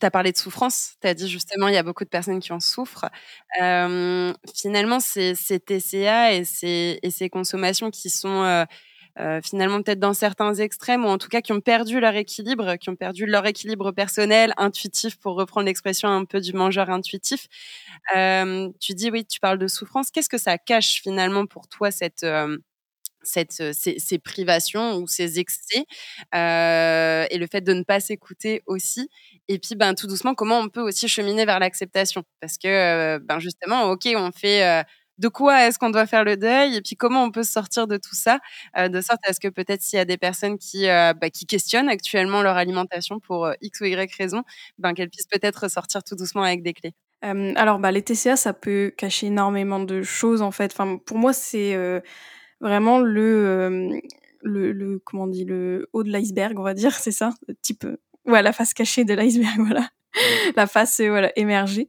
Tu as parlé de souffrance, tu as dit justement, il y a beaucoup de personnes qui en souffrent. Euh, finalement, ces TCA et ces, et ces consommations qui sont euh, finalement peut-être dans certains extrêmes ou en tout cas qui ont perdu leur équilibre, qui ont perdu leur équilibre personnel, intuitif pour reprendre l'expression un peu du mangeur intuitif. Euh, tu dis oui, tu parles de souffrance. Qu'est-ce que ça cache finalement pour toi cette euh, ces, privations ou ces excès euh, et le fait de ne pas s'écouter aussi? Et puis, ben, tout doucement, comment on peut aussi cheminer vers l'acceptation? Parce que, ben, justement, ok, on fait de quoi est-ce qu'on doit faire le deuil et puis comment on peut sortir de tout ça, euh, de sorte à ce que peut-être s'il y a des personnes qui, euh, bah, qui questionnent actuellement leur alimentation pour euh, X ou Y raison, ben, qu'elles puissent peut-être sortir tout doucement avec des clés. alors, bah, les TCA, ça peut cacher énormément de choses en fait. Enfin, pour moi, c'est vraiment le, le, le, comment on dit, le haut de l'iceberg, on va dire, c'est ça, type, ouais, la face cachée de l'iceberg, [laughs] voilà. la face voilà, émergée.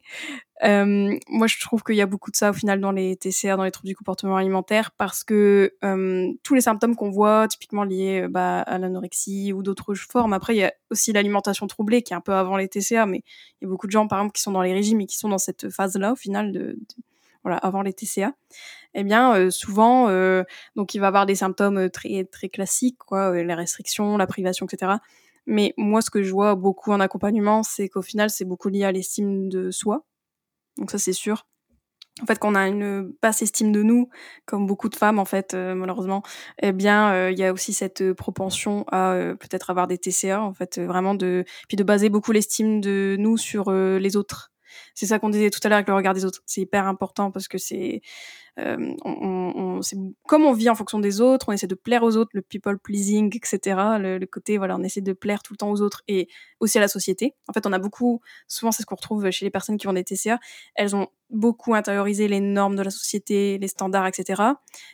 Euh, moi, je trouve qu'il y a beaucoup de ça au final dans les TCA, dans les troubles du comportement alimentaire, parce que euh, tous les symptômes qu'on voit, typiquement liés bah, à l'anorexie ou d'autres formes, après, il y a aussi l'alimentation troublée qui est un peu avant les TCA, mais il y a beaucoup de gens, par exemple, qui sont dans les régimes et qui sont dans cette phase-là, au final, de, voilà, avant les TCA. Eh bien, euh, souvent, euh, donc il va avoir des symptômes très très classiques, quoi, les restrictions, la privation, etc. Mais moi, ce que je vois beaucoup en accompagnement, c'est qu'au final, c'est beaucoup lié à l'estime de soi donc ça, c'est sûr. En fait, qu'on a une basse estime de nous, comme beaucoup de femmes, en fait, euh, malheureusement, eh bien, euh, il y a aussi cette euh, propension à peut-être avoir des TCA, en fait, vraiment de, puis de baser beaucoup l'estime de nous sur les autres. C'est ça qu'on disait tout à l'heure avec le regard des autres. C'est hyper important parce que c'est, euh, on, on, comme on vit en fonction des autres, on essaie de plaire aux autres, le people pleasing, etc. Le, le, côté, voilà, on essaie de plaire tout le temps aux autres et aussi à la société. En fait, on a beaucoup, souvent c'est ce qu'on retrouve chez les personnes qui ont des TCA, elles ont beaucoup intériorisé les normes de la société, les standards, etc.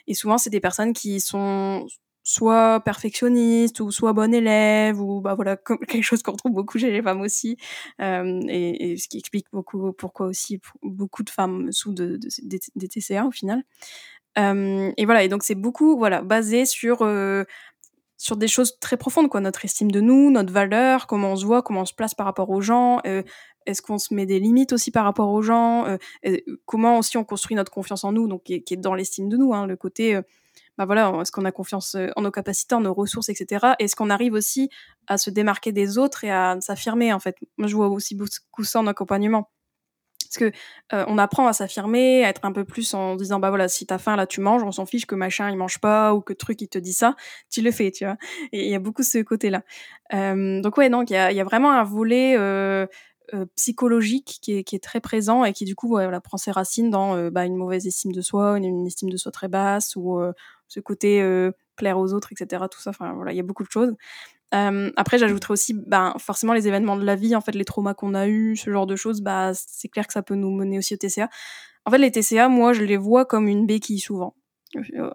Et souvent, c'est des personnes qui sont soit perfectionniste ou soit bon élève ou bah voilà [laughs] quelque chose qu'on trouve beaucoup chez les femmes aussi euh, et, et, ce qui explique beaucoup pourquoi aussi beaucoup de femmes sous de, de, des, TCA au final et voilà et donc c'est beaucoup, voilà, basé sur, sur des choses très profondes, quoi. Notre estime de nous, notre valeur, comment on se voit, comment on se place par rapport aux gens, est-ce qu'on se met des limites aussi par rapport aux gens, comment aussi on construit notre confiance en nous, donc qui est dans l'estime de nous, hein, le côté, bah, voilà, est-ce qu'on a confiance, en nos capacités, en nos ressources et cetera? Est-ce qu'on arrive aussi à se démarquer des autres et à s'affirmer, en fait? Moi, je vois aussi beaucoup ça en accompagnement. Parce que on apprend à s'affirmer, à être un peu plus en disant bah voilà, si t'as faim là, tu manges, on s'en fiche que machin il mange pas ou que truc il te dit ça, tu le fais, tu vois? Et il y a beaucoup ce côté-là. donc ouais, donc il y a, y a, vraiment un volet psychologique qui est, qui est, très présent et qui du coup voilà, prend ses racines dans bah, une mauvaise estime de soi, une, une, estime de soi très basse ou ce côté plaire aux autres, etc. Tout ça, enfin voilà, il y a beaucoup de choses. Euh, après, j'ajouterais aussi, ben, forcément, les événements de la vie, en fait, les traumas qu'on a eus, ce genre de choses, bah, c'est clair que ça peut nous mener aussi au TCA. En fait, les TCA, moi, je les vois comme une béquille souvent, euh,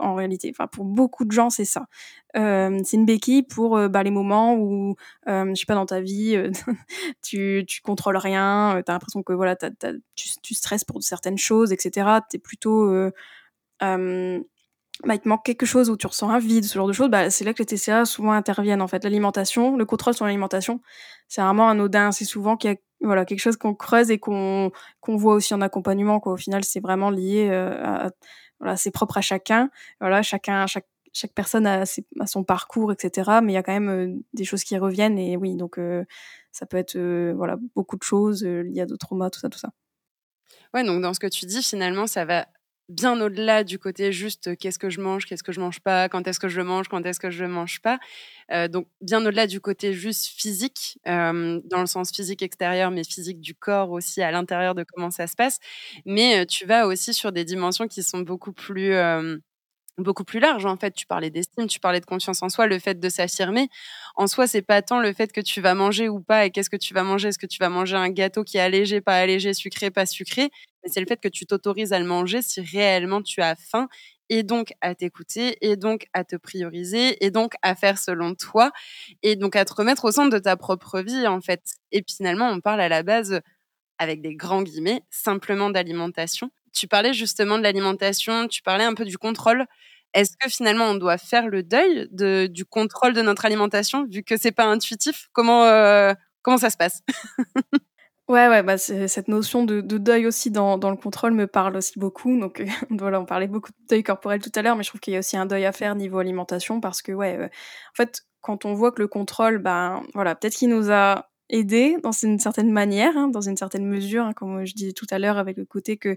en réalité. Enfin, pour beaucoup de gens, c'est ça. Euh, c'est une béquille pour bah, les moments où, je sais pas, dans ta vie, [laughs] tu, tu contrôles rien, t'as l'impression que voilà, tu, tu, stresses pour certaines choses, etc. T'es plutôt bah, il te manque quelque chose ou tu ressens un vide, ce genre de choses, bah, c'est là que les TCA souvent interviennent en fait. L'alimentation, le contrôle sur l'alimentation, c'est vraiment anodin. C'est souvent qu'il y a voilà, quelque chose qu'on creuse et qu'on qu'on voit aussi en accompagnement. Quoi. Au final, c'est vraiment lié euh, à, c'est propre à chacun. Voilà, chacun, chaque, chaque personne a, son parcours, etc. Mais il y a quand même euh, des choses qui reviennent et oui, donc euh, ça peut être voilà beaucoup de choses liées à d'autres traumas, tout ça, tout ça. Ouais, donc dans ce que tu dis, finalement, ça va bien au-delà du côté juste qu'est-ce que je mange, qu'est-ce que je mange pas, quand est-ce que je mange, quand est-ce que je mange pas. donc bien au-delà du côté juste physique, dans le sens physique extérieur, mais physique du corps aussi à l'intérieur de comment ça se passe. Mais tu vas aussi sur des dimensions qui sont beaucoup plus beaucoup plus large en fait. Tu parlais d'estime, tu parlais de confiance en soi, le fait de s'affirmer. En soi, c'est pas tant le fait que tu vas manger ou pas et qu'est-ce que tu vas manger. Est-ce que tu vas manger un gâteau qui est allégé, pas allégé, sucré, pas sucré? Mais c'est le fait que tu t'autorises à le manger si réellement tu as faim et donc à t'écouter et donc à te prioriser et donc à faire selon toi et donc à te remettre au centre de ta propre vie en fait. Et finalement, on parle à la base avec des grands guillemets, simplement d'alimentation tu parlais justement de l'alimentation, tu parlais un peu du contrôle. Est-ce que finalement on doit faire le deuil de, du contrôle de notre alimentation vu que c'est pas intuitif? Comment euh, comment ça se passe? [laughs] Ouais, ouais, bah cette notion de, de deuil aussi dans, dans, le contrôle me parle aussi beaucoup. Donc [laughs] voilà, on parlait beaucoup de deuil corporel tout à l'heure, mais je trouve qu'il y a aussi un deuil à faire niveau alimentation parce que ouais, euh, en fait, quand on voit que le contrôle, ben voilà, peut-être qu'il nous a aider dans une certaine manière, hein, dans une certaine mesure, hein, comme je disais tout à l'heure, avec le côté que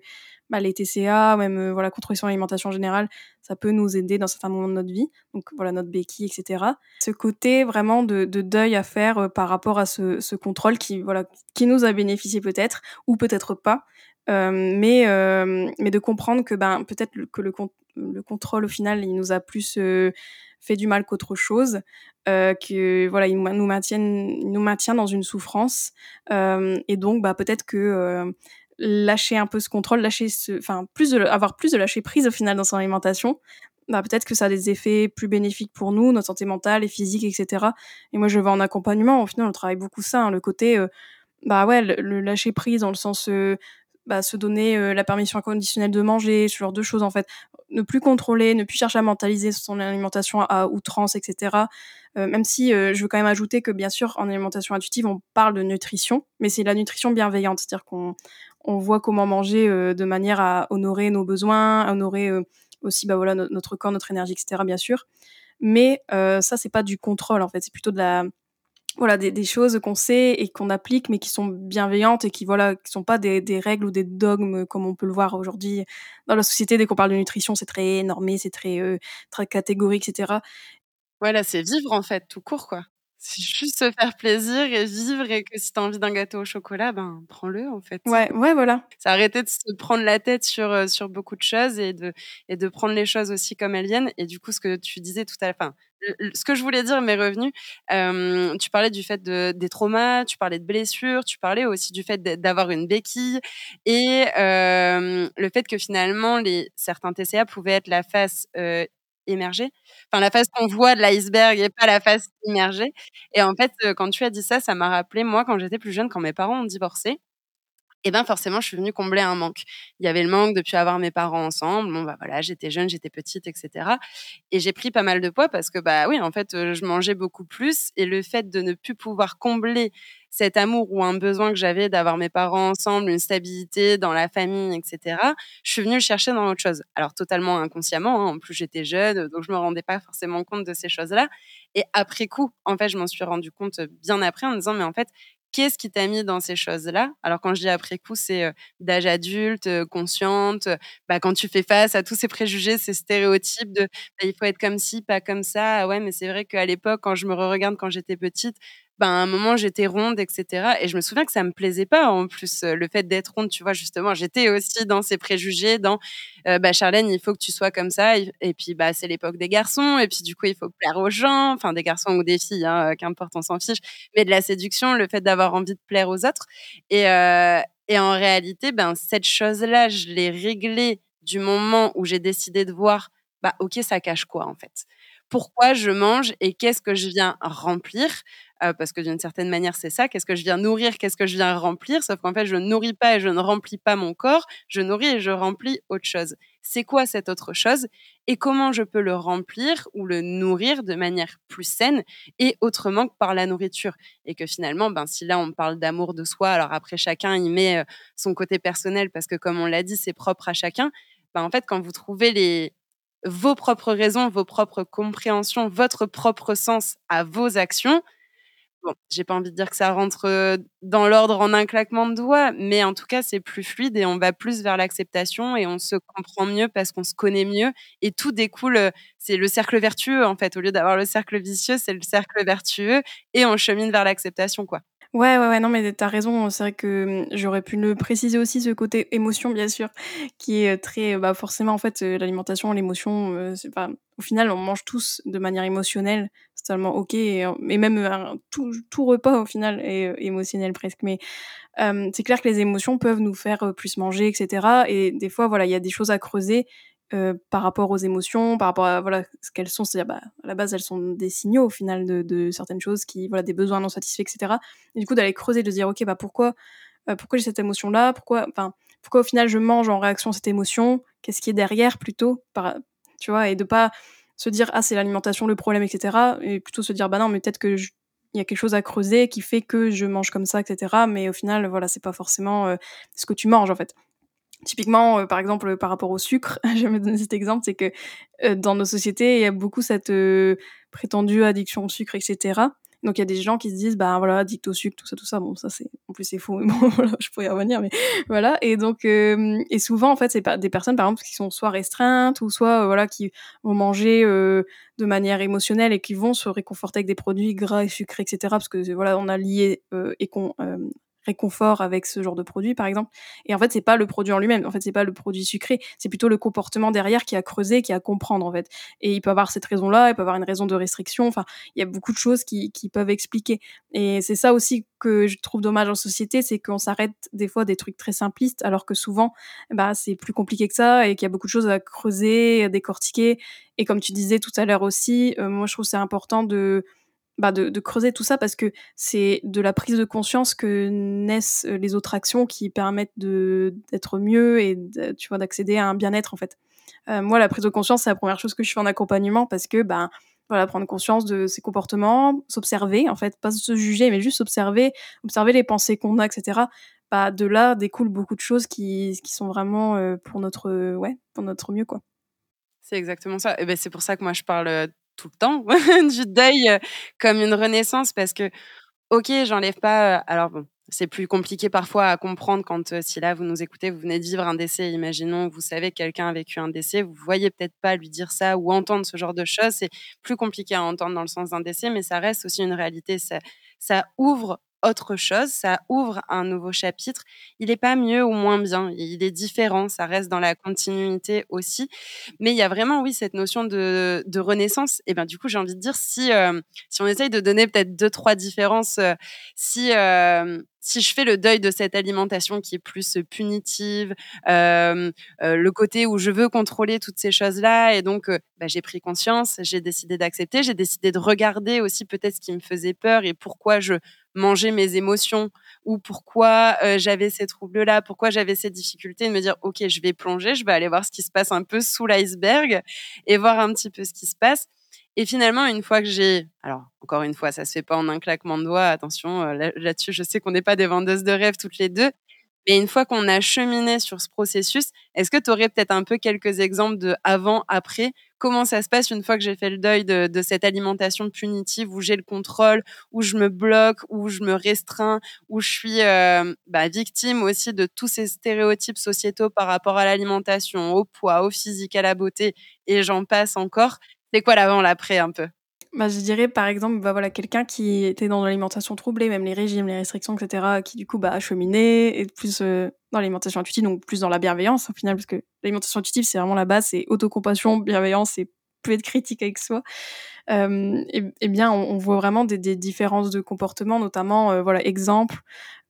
bah, les TCA, même euh, voilà, contribution à l'alimentation générale, ça peut nous aider dans certains moments de notre vie, donc voilà, notre béquille, etc. Ce côté vraiment de, de deuil à faire euh, par rapport à ce, ce, contrôle qui, voilà, qui nous a bénéficié peut-être, ou peut-être pas, euh, mais, euh, mais de comprendre que ben, peut-être que le, le contrôle, au final, il nous a plus fait du mal qu'autre chose, euh, que voilà, il nous maintiennent, nous maintient dans une souffrance, euh, et donc bah peut-être que euh, lâcher un peu ce contrôle, lâcher ce, enfin plus de, avoir plus de lâcher prise au final dans son alimentation, bah peut-être que ça a des effets plus bénéfiques pour nous, notre santé mentale et physique, etc. Et moi je vais en accompagnement, au final on travaille beaucoup ça, hein, le côté bah ouais, le, lâcher prise dans le sens bah, se donner la permission inconditionnelle de manger, ce genre de choses en fait. Ne plus contrôler, ne plus chercher à mentaliser son alimentation à outrance, etc. même si je veux quand même ajouter que bien sûr en alimentation intuitive on parle de nutrition, mais c'est la nutrition bienveillante, c'est-à-dire qu'on on voit comment manger de manière à honorer nos besoins, à honorer aussi bah voilà notre corps, notre énergie, etc. Bien sûr. Mais ça c'est pas du contrôle en fait, c'est plutôt de la voilà des, choses qu'on sait et qu'on applique mais qui sont bienveillantes et qui voilà qui sont pas des, des règles ou des dogmes comme on peut le voir aujourd'hui dans la société. Dès qu'on parle de nutrition c'est très normé c'est très euh, très catégorique etc voilà c'est vivre en fait tout court quoi c'est juste se faire plaisir et vivre et que si tu as envie d'un gâteau au chocolat, ben prends-le en fait. Ouais, ouais, voilà. C'est arrêter de se prendre la tête sur, euh, sur beaucoup de choses et de, et de prendre les choses aussi comme elles viennent. Et du coup, ce que tu disais tout à l'heure, ce que je voulais dire m'est revenu. tu parlais du fait de, des traumas, tu parlais de blessures, tu parlais aussi du fait d'avoir une béquille et le fait que finalement les certains TCA pouvaient être la face émergée, enfin la face qu'on voit de l'iceberg et pas la face immergée. Et en fait, quand tu as dit ça, ça m'a rappelé moi quand j'étais plus jeune, quand mes parents ont divorcé et ben forcément, je suis venue combler un manque. Il y avait le manque de plus avoir mes parents ensemble. Bon, bah voilà, j'étais jeune, j'étais petite, etc. Et j'ai pris pas mal de poids parce que, bah oui, en fait, je mangeais beaucoup plus. Et le fait de ne plus pouvoir combler cet amour ou un besoin que j'avais d'avoir mes parents ensemble, une stabilité dans la famille, etc., je suis venue le chercher dans autre chose. Alors, totalement inconsciemment. Hein. En plus, j'étais jeune, donc je me rendais pas forcément compte de ces choses-là. Et après coup, en fait, je m'en suis rendu compte bien après en me disant, mais en fait, qu'est-ce qui t'a mis dans ces choses-là? Alors quand je dis après coup, c'est d'âge adulte, consciente, bah, quand tu fais face à tous ces préjugés, ces stéréotypes de bah, il faut être comme ci, pas comme ça. Ah ouais, mais c'est vrai qu'à l'époque, quand je me regarde quand j'étais petite, ben, à un moment, j'étais ronde, etc. Et je me souviens que ça me plaisait pas, en plus, le fait d'être ronde, tu vois, justement, j'étais aussi dans ces préjugés, dans, bah, Charlène, il faut que tu sois comme ça. Et puis, bah, c'est l'époque des garçons. Et puis, du coup, il faut plaire aux gens, enfin, des garçons ou des filles, hein, qu'importe, on s'en fiche. Mais de la séduction, le fait d'avoir envie de plaire aux autres. Et, et en réalité, ben, cette chose-là, je l'ai réglée du moment où j'ai décidé de voir, bah, OK, ça cache quoi, en fait? Pourquoi je mange et qu'est-ce que je viens remplir? Parce que d'une certaine manière, c'est ça. Qu'est-ce que je viens nourrir? Qu'est-ce que je viens remplir? Sauf qu'en fait, je nourris pas et je ne remplis pas mon corps. Je nourris et je remplis autre chose. C'est quoi cette autre chose? Et comment je peux le remplir ou le nourrir de manière plus saine et autrement que par la nourriture? Et que finalement, ben, si là, on parle d'amour de soi, alors après, chacun y met son côté personnel parce que, comme on l'a dit, c'est propre à chacun. Ben, en fait, quand vous trouvez les, vos propres raisons, vos propres compréhensions, votre propre sens à vos actions, J'ai pas envie de dire que ça rentre dans l'ordre en un claquement de doigts, mais en tout cas, c'est plus fluide et on va plus vers l'acceptation et on se comprend mieux parce qu'on se connaît mieux et tout découle. C'est le cercle vertueux en fait. Au lieu d'avoir le cercle vicieux, c'est le cercle vertueux et on chemine vers l'acceptation, quoi. Ouais, ouais, ouais, non, mais t'as raison. C'est vrai que mmh, j'aurais pu le préciser aussi, ce côté émotion, bien sûr, qui est très. Bah, forcément, en fait, l'alimentation, l'émotion, c'est pas. Au final, on mange tous de manière émotionnelle, c'est totalement ok, et, même tout, tout, repas, au final, est émotionnel presque. Mais c'est clair que les émotions peuvent nous faire plus manger, etc. Et des fois, voilà, il y a des choses à creuser euh, par rapport aux émotions, par rapport à voilà ce qu'elles sont, c'est-à-dire bah, à la base elles sont des signaux au final de, de, certaines choses qui voilà des besoins non satisfaits etc. Et du coup d'aller creuser, de dire ok bah pourquoi euh, pourquoi j'ai cette émotion là, pourquoi enfin pourquoi au final je mange en réaction à cette émotion, qu'est-ce qui est derrière plutôt par tu vois? Et de pas se dire ah c'est l'alimentation le problème etc. Et plutôt se dire bah non mais peut-être que il y a quelque chose à creuser qui fait que je mange comme ça etc. Mais au final voilà c'est pas forcément euh, ce que tu manges en fait. Typiquement, euh, par exemple, par rapport au sucre, [laughs] je vais me donner cet exemple, c'est que euh, dans nos sociétés, il y a beaucoup cette euh, prétendue addiction au sucre, etc. Donc il y a des gens qui se disent, bah voilà, addict au sucre, tout ça, tout ça. Bon, ça c'est, en plus c'est faux, [laughs] mais bon, voilà, je pourrais y revenir, mais [laughs] voilà. Et donc, et souvent en fait, c'est des personnes, par exemple, qui sont soit restreintes ou soit voilà, qui vont manger de manière émotionnelle et qui vont se réconforter avec des produits gras et sucrés, etc. Parce que voilà, on a lié et qu'on réconfort avec ce genre de produit, par exemple. Et en fait, c'est pas le produit en lui-même. En fait, c'est pas le produit sucré. C'est plutôt le comportement derrière qui a creusé, qui a comprendre, en fait. Et il peut avoir cette raison-là, il peut avoir une raison de restriction. Enfin, il y a beaucoup de choses qui, qui peuvent expliquer. Et c'est ça aussi que je trouve dommage en société, c'est qu'on s'arrête des fois des trucs très simplistes, alors que souvent, bah, c'est plus compliqué que ça et qu'il y a beaucoup de choses à creuser, à décortiquer. Et comme tu disais tout à l'heure aussi, euh, moi, je trouve c'est important de bah de, de, creuser tout ça parce que c'est de la prise de conscience que naissent euh, les autres actions qui permettent d'être mieux et tu vois d'accéder à un bien-être en fait. Euh, moi, la prise de conscience, c'est la première chose que je fais en accompagnement parce que ben voilà, prendre conscience de ses comportements, s'observer en fait, pas se juger, mais juste observer, observer les pensées qu'on a, etc. Bah, de là découlent beaucoup de choses qui, qui sont vraiment euh, pour notre ouais pour notre mieux quoi. C'est exactement ça. Et ben c'est pour ça que moi je parle tout le temps [laughs] du deuil comme une renaissance parce que, ok, j'enlève pas. alors bon, c'est plus compliqué parfois à comprendre quand, si là vous nous écoutez, vous venez de vivre un décès, imaginons, vous savez que quelqu'un a vécu un décès, vous voyez peut-être pas lui dire ça ou entendre ce genre de choses. C'est plus compliqué à entendre dans le sens d'un décès, mais ça reste aussi une réalité. Ça, ça ouvre autre chose, ça ouvre un nouveau chapitre. Il n'est pas mieux ou moins bien, il est différent, ça reste dans la continuité aussi. Mais il y a vraiment, oui, cette notion de, renaissance. Et bien, du coup, j'ai envie de dire, si, euh, si on essaye de donner peut-être deux, trois différences, euh, si, euh, si je fais le deuil de cette alimentation qui est plus punitive, le côté où je veux contrôler toutes ces choses-là, et donc bah, j'ai pris conscience, j'ai décidé d'accepter, j'ai décidé de regarder aussi peut-être ce qui me faisait peur et pourquoi je mangeais mes émotions ou pourquoi j'avais ces troubles-là, pourquoi j'avais ces difficultés, de me dire ok, je vais plonger, je vais aller voir ce qui se passe un peu sous l'iceberg et voir un petit peu ce qui se passe. Et finalement, une fois que j'ai, alors encore une fois, ça se fait pas en un claquement de doigts, attention là-dessus, je sais qu'on n'est pas des vendeuses de rêves toutes les deux, mais une fois qu'on a cheminé sur ce processus, est-ce que tu aurais peut-être un peu quelques exemples de avant, après? Comment ça se passe une fois que j'ai fait le deuil de, cette alimentation punitive où j'ai le contrôle, où je me bloque, où je me restreins, où je suis euh, bah, victime aussi de tous ces stéréotypes sociétaux par rapport à l'alimentation, au poids, au physique, à la beauté, et j'en passe encore? C'est quoi l'avant, l'après un peu? Bah, je dirais par exemple, bah, voilà, quelqu'un qui était dans l'alimentation troublée, même les régimes, les restrictions, etc., qui du coup bah, a cheminé, et plus euh, dans l'alimentation intuitive, donc plus dans la bienveillance au final, parce que l'alimentation intuitive, c'est vraiment la base, c'est autocompassion, bienveillance, et plus être critique avec soi. Euh, et, bien, on, voit vraiment des, différences de comportement, notamment, euh, voilà, exemple,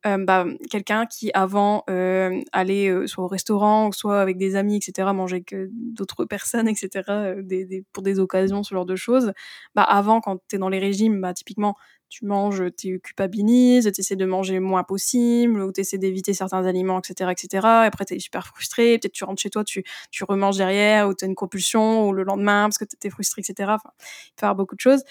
bah, quelqu'un qui avant euh, allait euh, soit au restaurant, soit avec des amis, etc., manger avec d'autres [laughs] personnes, etc., des, pour des occasions, ce genre de choses. Bah, avant, quand tu es dans les régimes, bah, typiquement, tu manges, tu culpabilises, tu essaies de manger moins possible, ou tu essaies d'éviter certains aliments, etc., etc. Et après, tu es super frustré, peut-être tu rentres chez toi, tu, tu remanges derrière, ou tu as une compulsion, ou le lendemain, parce que tu frustré, etc. Enfin, il peut y avoir beaucoup de choses.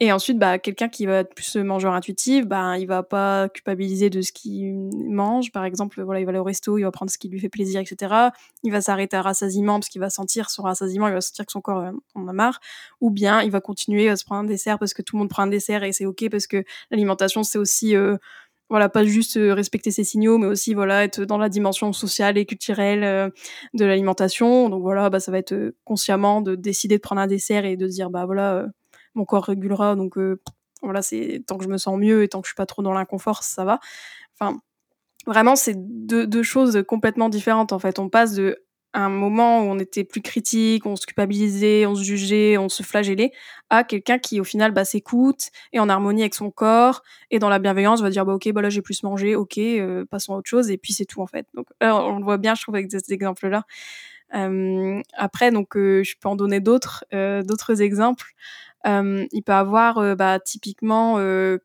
Et ensuite, bah, quelqu'un qui va être plus mangeur intuitif, bah, il va pas culpabiliser de ce qu'il mange. Par exemple, voilà, il va aller au resto, il va prendre ce qui lui fait plaisir, etc. Il va s'arrêter à rassasiement parce qu'il va sentir son rassasiement, il va sentir que son corps euh, en a marre. Ou bien, il va continuer à se prendre un dessert parce que tout le monde prend un dessert et c'est ok parce que l'alimentation, c'est aussi, euh, voilà, pas juste euh, respecter ses signaux, mais aussi, voilà, être dans la dimension sociale et culturelle de l'alimentation. Donc voilà, bah, ça va être consciemment de décider de prendre un dessert et de dire, bah voilà, mon corps régulera. Donc voilà, c'est tant que je me sens mieux et tant que je suis pas trop dans l'inconfort, ça va. Enfin, vraiment, c'est deux, choses complètement différentes. En fait, on passe de un moment où on était plus critique, on se culpabilisait, on se jugeait, on se flagellait, à quelqu'un qui au final bah, s'écoute et en harmonie avec son corps et dans la bienveillance va dire bah ok bah là j'ai plus mangé, ok passons à autre chose et puis c'est tout en fait. Donc on le voit bien je trouve avec cet exemple là. après donc je peux en donner d'autres d'autres exemples. Il peut avoir bah, typiquement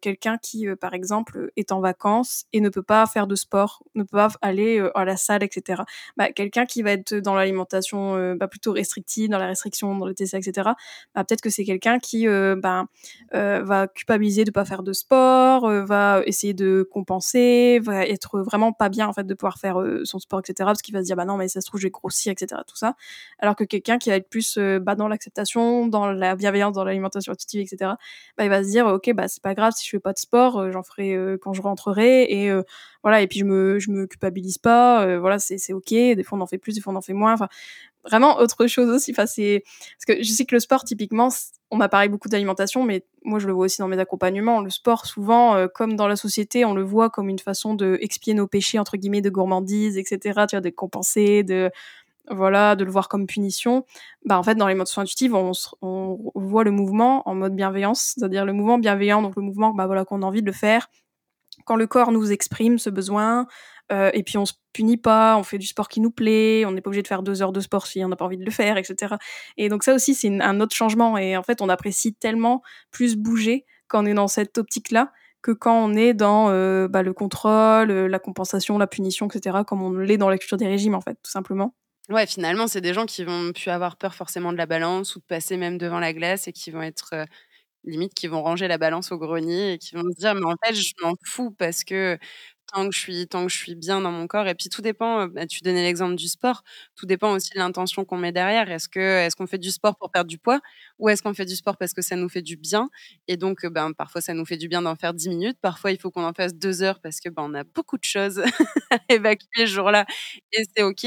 quelqu'un qui, par exemple, est en vacances et ne peut pas faire de sport, ne peut pas aller à la salle, etc. Bah, quelqu'un qui va être dans l'alimentation bah, plutôt restrictive, dans la restriction, dans le TCA, etc. Peut-être que c'est quelqu'un qui bah, va culpabiliser de ne pas faire de sport, va essayer de compenser, va être vraiment pas bien en fait de pouvoir faire son sport, etc. Parce qu'il va se dire bah non mais ça se trouve je vais grossir, etc. Tout ça. Alors que quelqu'un qui va être plus bah, dans l'acceptation, dans la bienveillance, dans l'alimentation alimentation intuitive, etc., bah, il va se dire, ok, bah, c'est pas grave si je fais pas de sport, euh, j'en ferai euh, quand je rentrerai, et euh, voilà, et puis je me, je me culpabilise pas, voilà, c'est ok, des fois on en fait plus, des fois on en fait moins, vraiment autre chose aussi, parce que je sais que le sport, typiquement, on m'a parlé beaucoup d'alimentation, mais moi je le vois aussi dans mes accompagnements. Le sport, souvent, comme dans la société, on le voit comme une façon de expier nos péchés entre guillemets de gourmandise, etc. Tu vois, de compenser, de voilà, de le voir comme punition, bah en fait dans les modes intuitives, on, on, voit le mouvement en mode bienveillance, c'est-à-dire le mouvement bienveillant, donc le mouvement bah voilà qu'on a envie de le faire quand le corps nous exprime ce besoin, euh, et puis on se punit pas, on fait du sport qui nous plaît, on n'est pas obligé de faire deux heures de sport si on n'a pas envie de le faire, etc. Et donc ça aussi c'est un autre changement, et en fait on apprécie tellement plus bouger quand on est dans cette optique-là que quand on est dans euh, bah, le contrôle, la compensation, la punition, etc., comme on l'est dans la culture des régimes, en fait, tout simplement. Ouais, finalement, c'est des gens qui vont plus avoir peur forcément de la balance ou de passer même devant la glace et qui vont être, limite qui vont ranger la balance au grenier et qui vont se dire: «Mais en fait, je m'en fous parce que tant que je suis tant que je suis bien dans mon corps. Et puis tout dépend, bah, tu donnais l'exemple du sport, tout dépend aussi de l'intention qu'on met derrière. Est-ce que est-ce qu'on fait du sport pour perdre du poids ou est-ce qu'on fait du sport parce que ça nous fait du bien? Et donc ben, parfois ça nous fait du bien d'en faire 10 minutes, parfois il faut qu'on en fasse 2 heures parce que, ben, on a beaucoup de choses [laughs] à évacuer ce jour-là et c'est OK,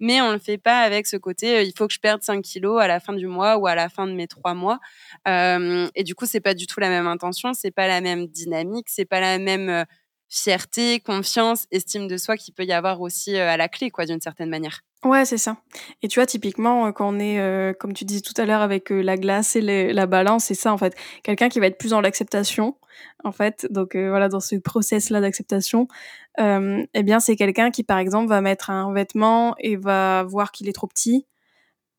mais on le fait pas avec ce côté, il faut que je perde 5 kilos à la fin du mois ou à la fin de mes 3 mois, et du coup, c'est pas du tout la même intention, c'est pas la même dynamique, c'est pas la même, fierté, confiance, estime de soi qui peut y avoir aussi à la clé, quoi, d'une certaine manière. Ouais, c'est ça. Et tu vois, typiquement, quand on est, comme tu disais tout à l'heure, avec la glace et la balance, c'est ça, en fait. Quelqu'un qui va être plus dans l'acceptation, en fait, donc voilà, dans ce process-là d'acceptation, eh bien, c'est quelqu'un qui, par exemple, va mettre un vêtement et va voir qu'il est trop petit.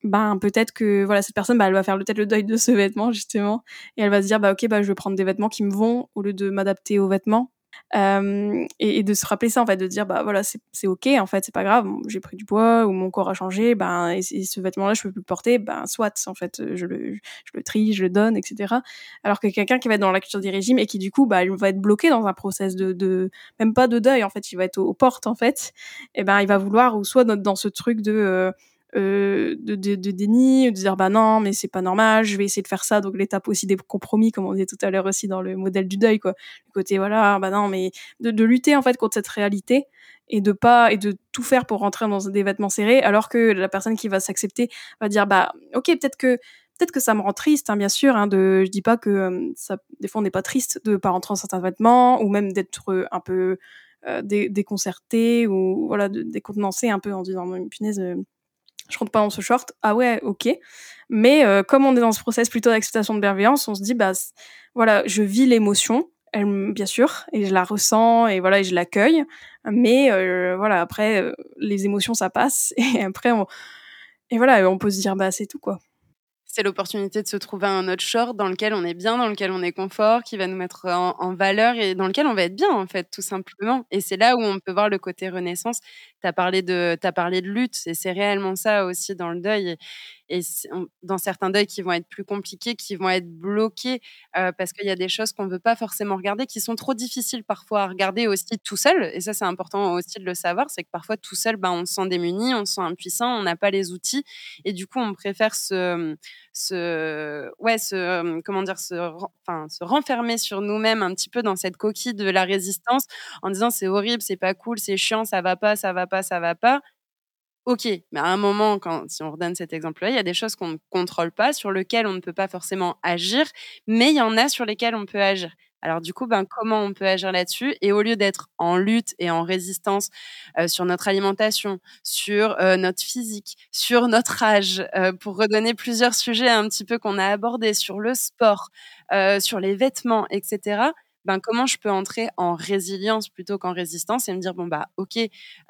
Ben, peut-être que, voilà, cette personne, bah, elle va faire peut-être le deuil de ce vêtement, justement, et elle va se dire, bah, ok, bah, je vais prendre des vêtements qui me vont au lieu de m'adapter aux vêtements. Et, de se rappeler ça en fait, de dire bah voilà c'est ok en fait, c'est pas grave, j'ai pris du poids ou mon corps a changé, ben et, ce vêtement-là je peux plus le porter, ben soit en fait je le, je le trie, je le donne, etc. Alors que quelqu'un qui va être dans la culture du régime et qui du coup bah il va être bloqué dans un process de, de même pas de deuil en fait, il va être aux, portes en fait, et ben il va vouloir ou soit dans ce truc de euh, de, de, de, déni, de dire bah non, mais c'est pas normal, je vais essayer de faire ça. Donc l'étape aussi des compromis, comme on disait tout à l'heure aussi dans le modèle du deuil, quoi. Le côté voilà, bah non, mais de, de lutter en fait contre cette réalité et de pas et de tout faire pour rentrer dans des vêtements serrés, alors que la personne qui va s'accepter va dire bah ok peut-être que peut-être que ça me rend triste, hein, bien sûr. Hein, de, je dis pas que euh, ça, des fois on n'est pas triste de pas rentrer dans certains vêtements ou même d'être un peu euh, déconcerté ou voilà décontenancé un peu en disant punaise je rentre pas dans ce short. Ah ouais, ok. Mais euh, comme on est dans ce process plutôt d'acceptation de bienveillance, on se dit, bah voilà, je vis l'émotion, elle, bien sûr, et je la ressens, et voilà, et je l'accueille. Mais euh, voilà, après, euh, les émotions, ça passe, [laughs] et après, on, et voilà, on peut se dire, bah c'est tout, quoi c'est l'opportunité de se trouver un autre short dans lequel on est bien, dans lequel on est confort, qui va nous mettre en, valeur et dans lequel on va être bien, en fait, tout simplement. Et c'est là où on peut voir le côté renaissance. Tu as parlé de, as parlé de lutte, et c'est réellement ça aussi dans le deuil dans certains deuils qui vont être plus compliqués, qui vont être bloqués parce qu'il y a des choses qu'on ne veut pas forcément regarder, qui sont trop difficiles parfois à regarder aussi tout seul. Et ça, c'est important aussi de le savoir, c'est que parfois tout seul, ben, on se sent démuni, on se sent impuissant, on n'a pas les outils. Et du coup, on préfère se, se, ouais, se, comment dire, se, enfin, se renfermer sur nous-mêmes un petit peu dans cette coquille de la résistance en disant c'est horrible, c'est pas cool, c'est chiant, ça va pas, ça va pas, ça va pas. OK, mais à un moment, quand, si on redonne cet exemple-là, il y a des choses qu'on ne contrôle pas, sur lesquelles on ne peut pas forcément agir, mais il y en a sur lesquelles on peut agir. Alors du coup, ben, comment on peut agir là-dessus? Et au lieu d'être en lutte et en résistance euh, sur notre alimentation, sur euh, notre physique, sur notre âge, euh, pour redonner plusieurs sujets un petit peu qu'on a abordés, sur le sport, sur les vêtements, etc., ben, comment je peux entrer en résilience plutôt qu'en résistance et me dire bon bah ok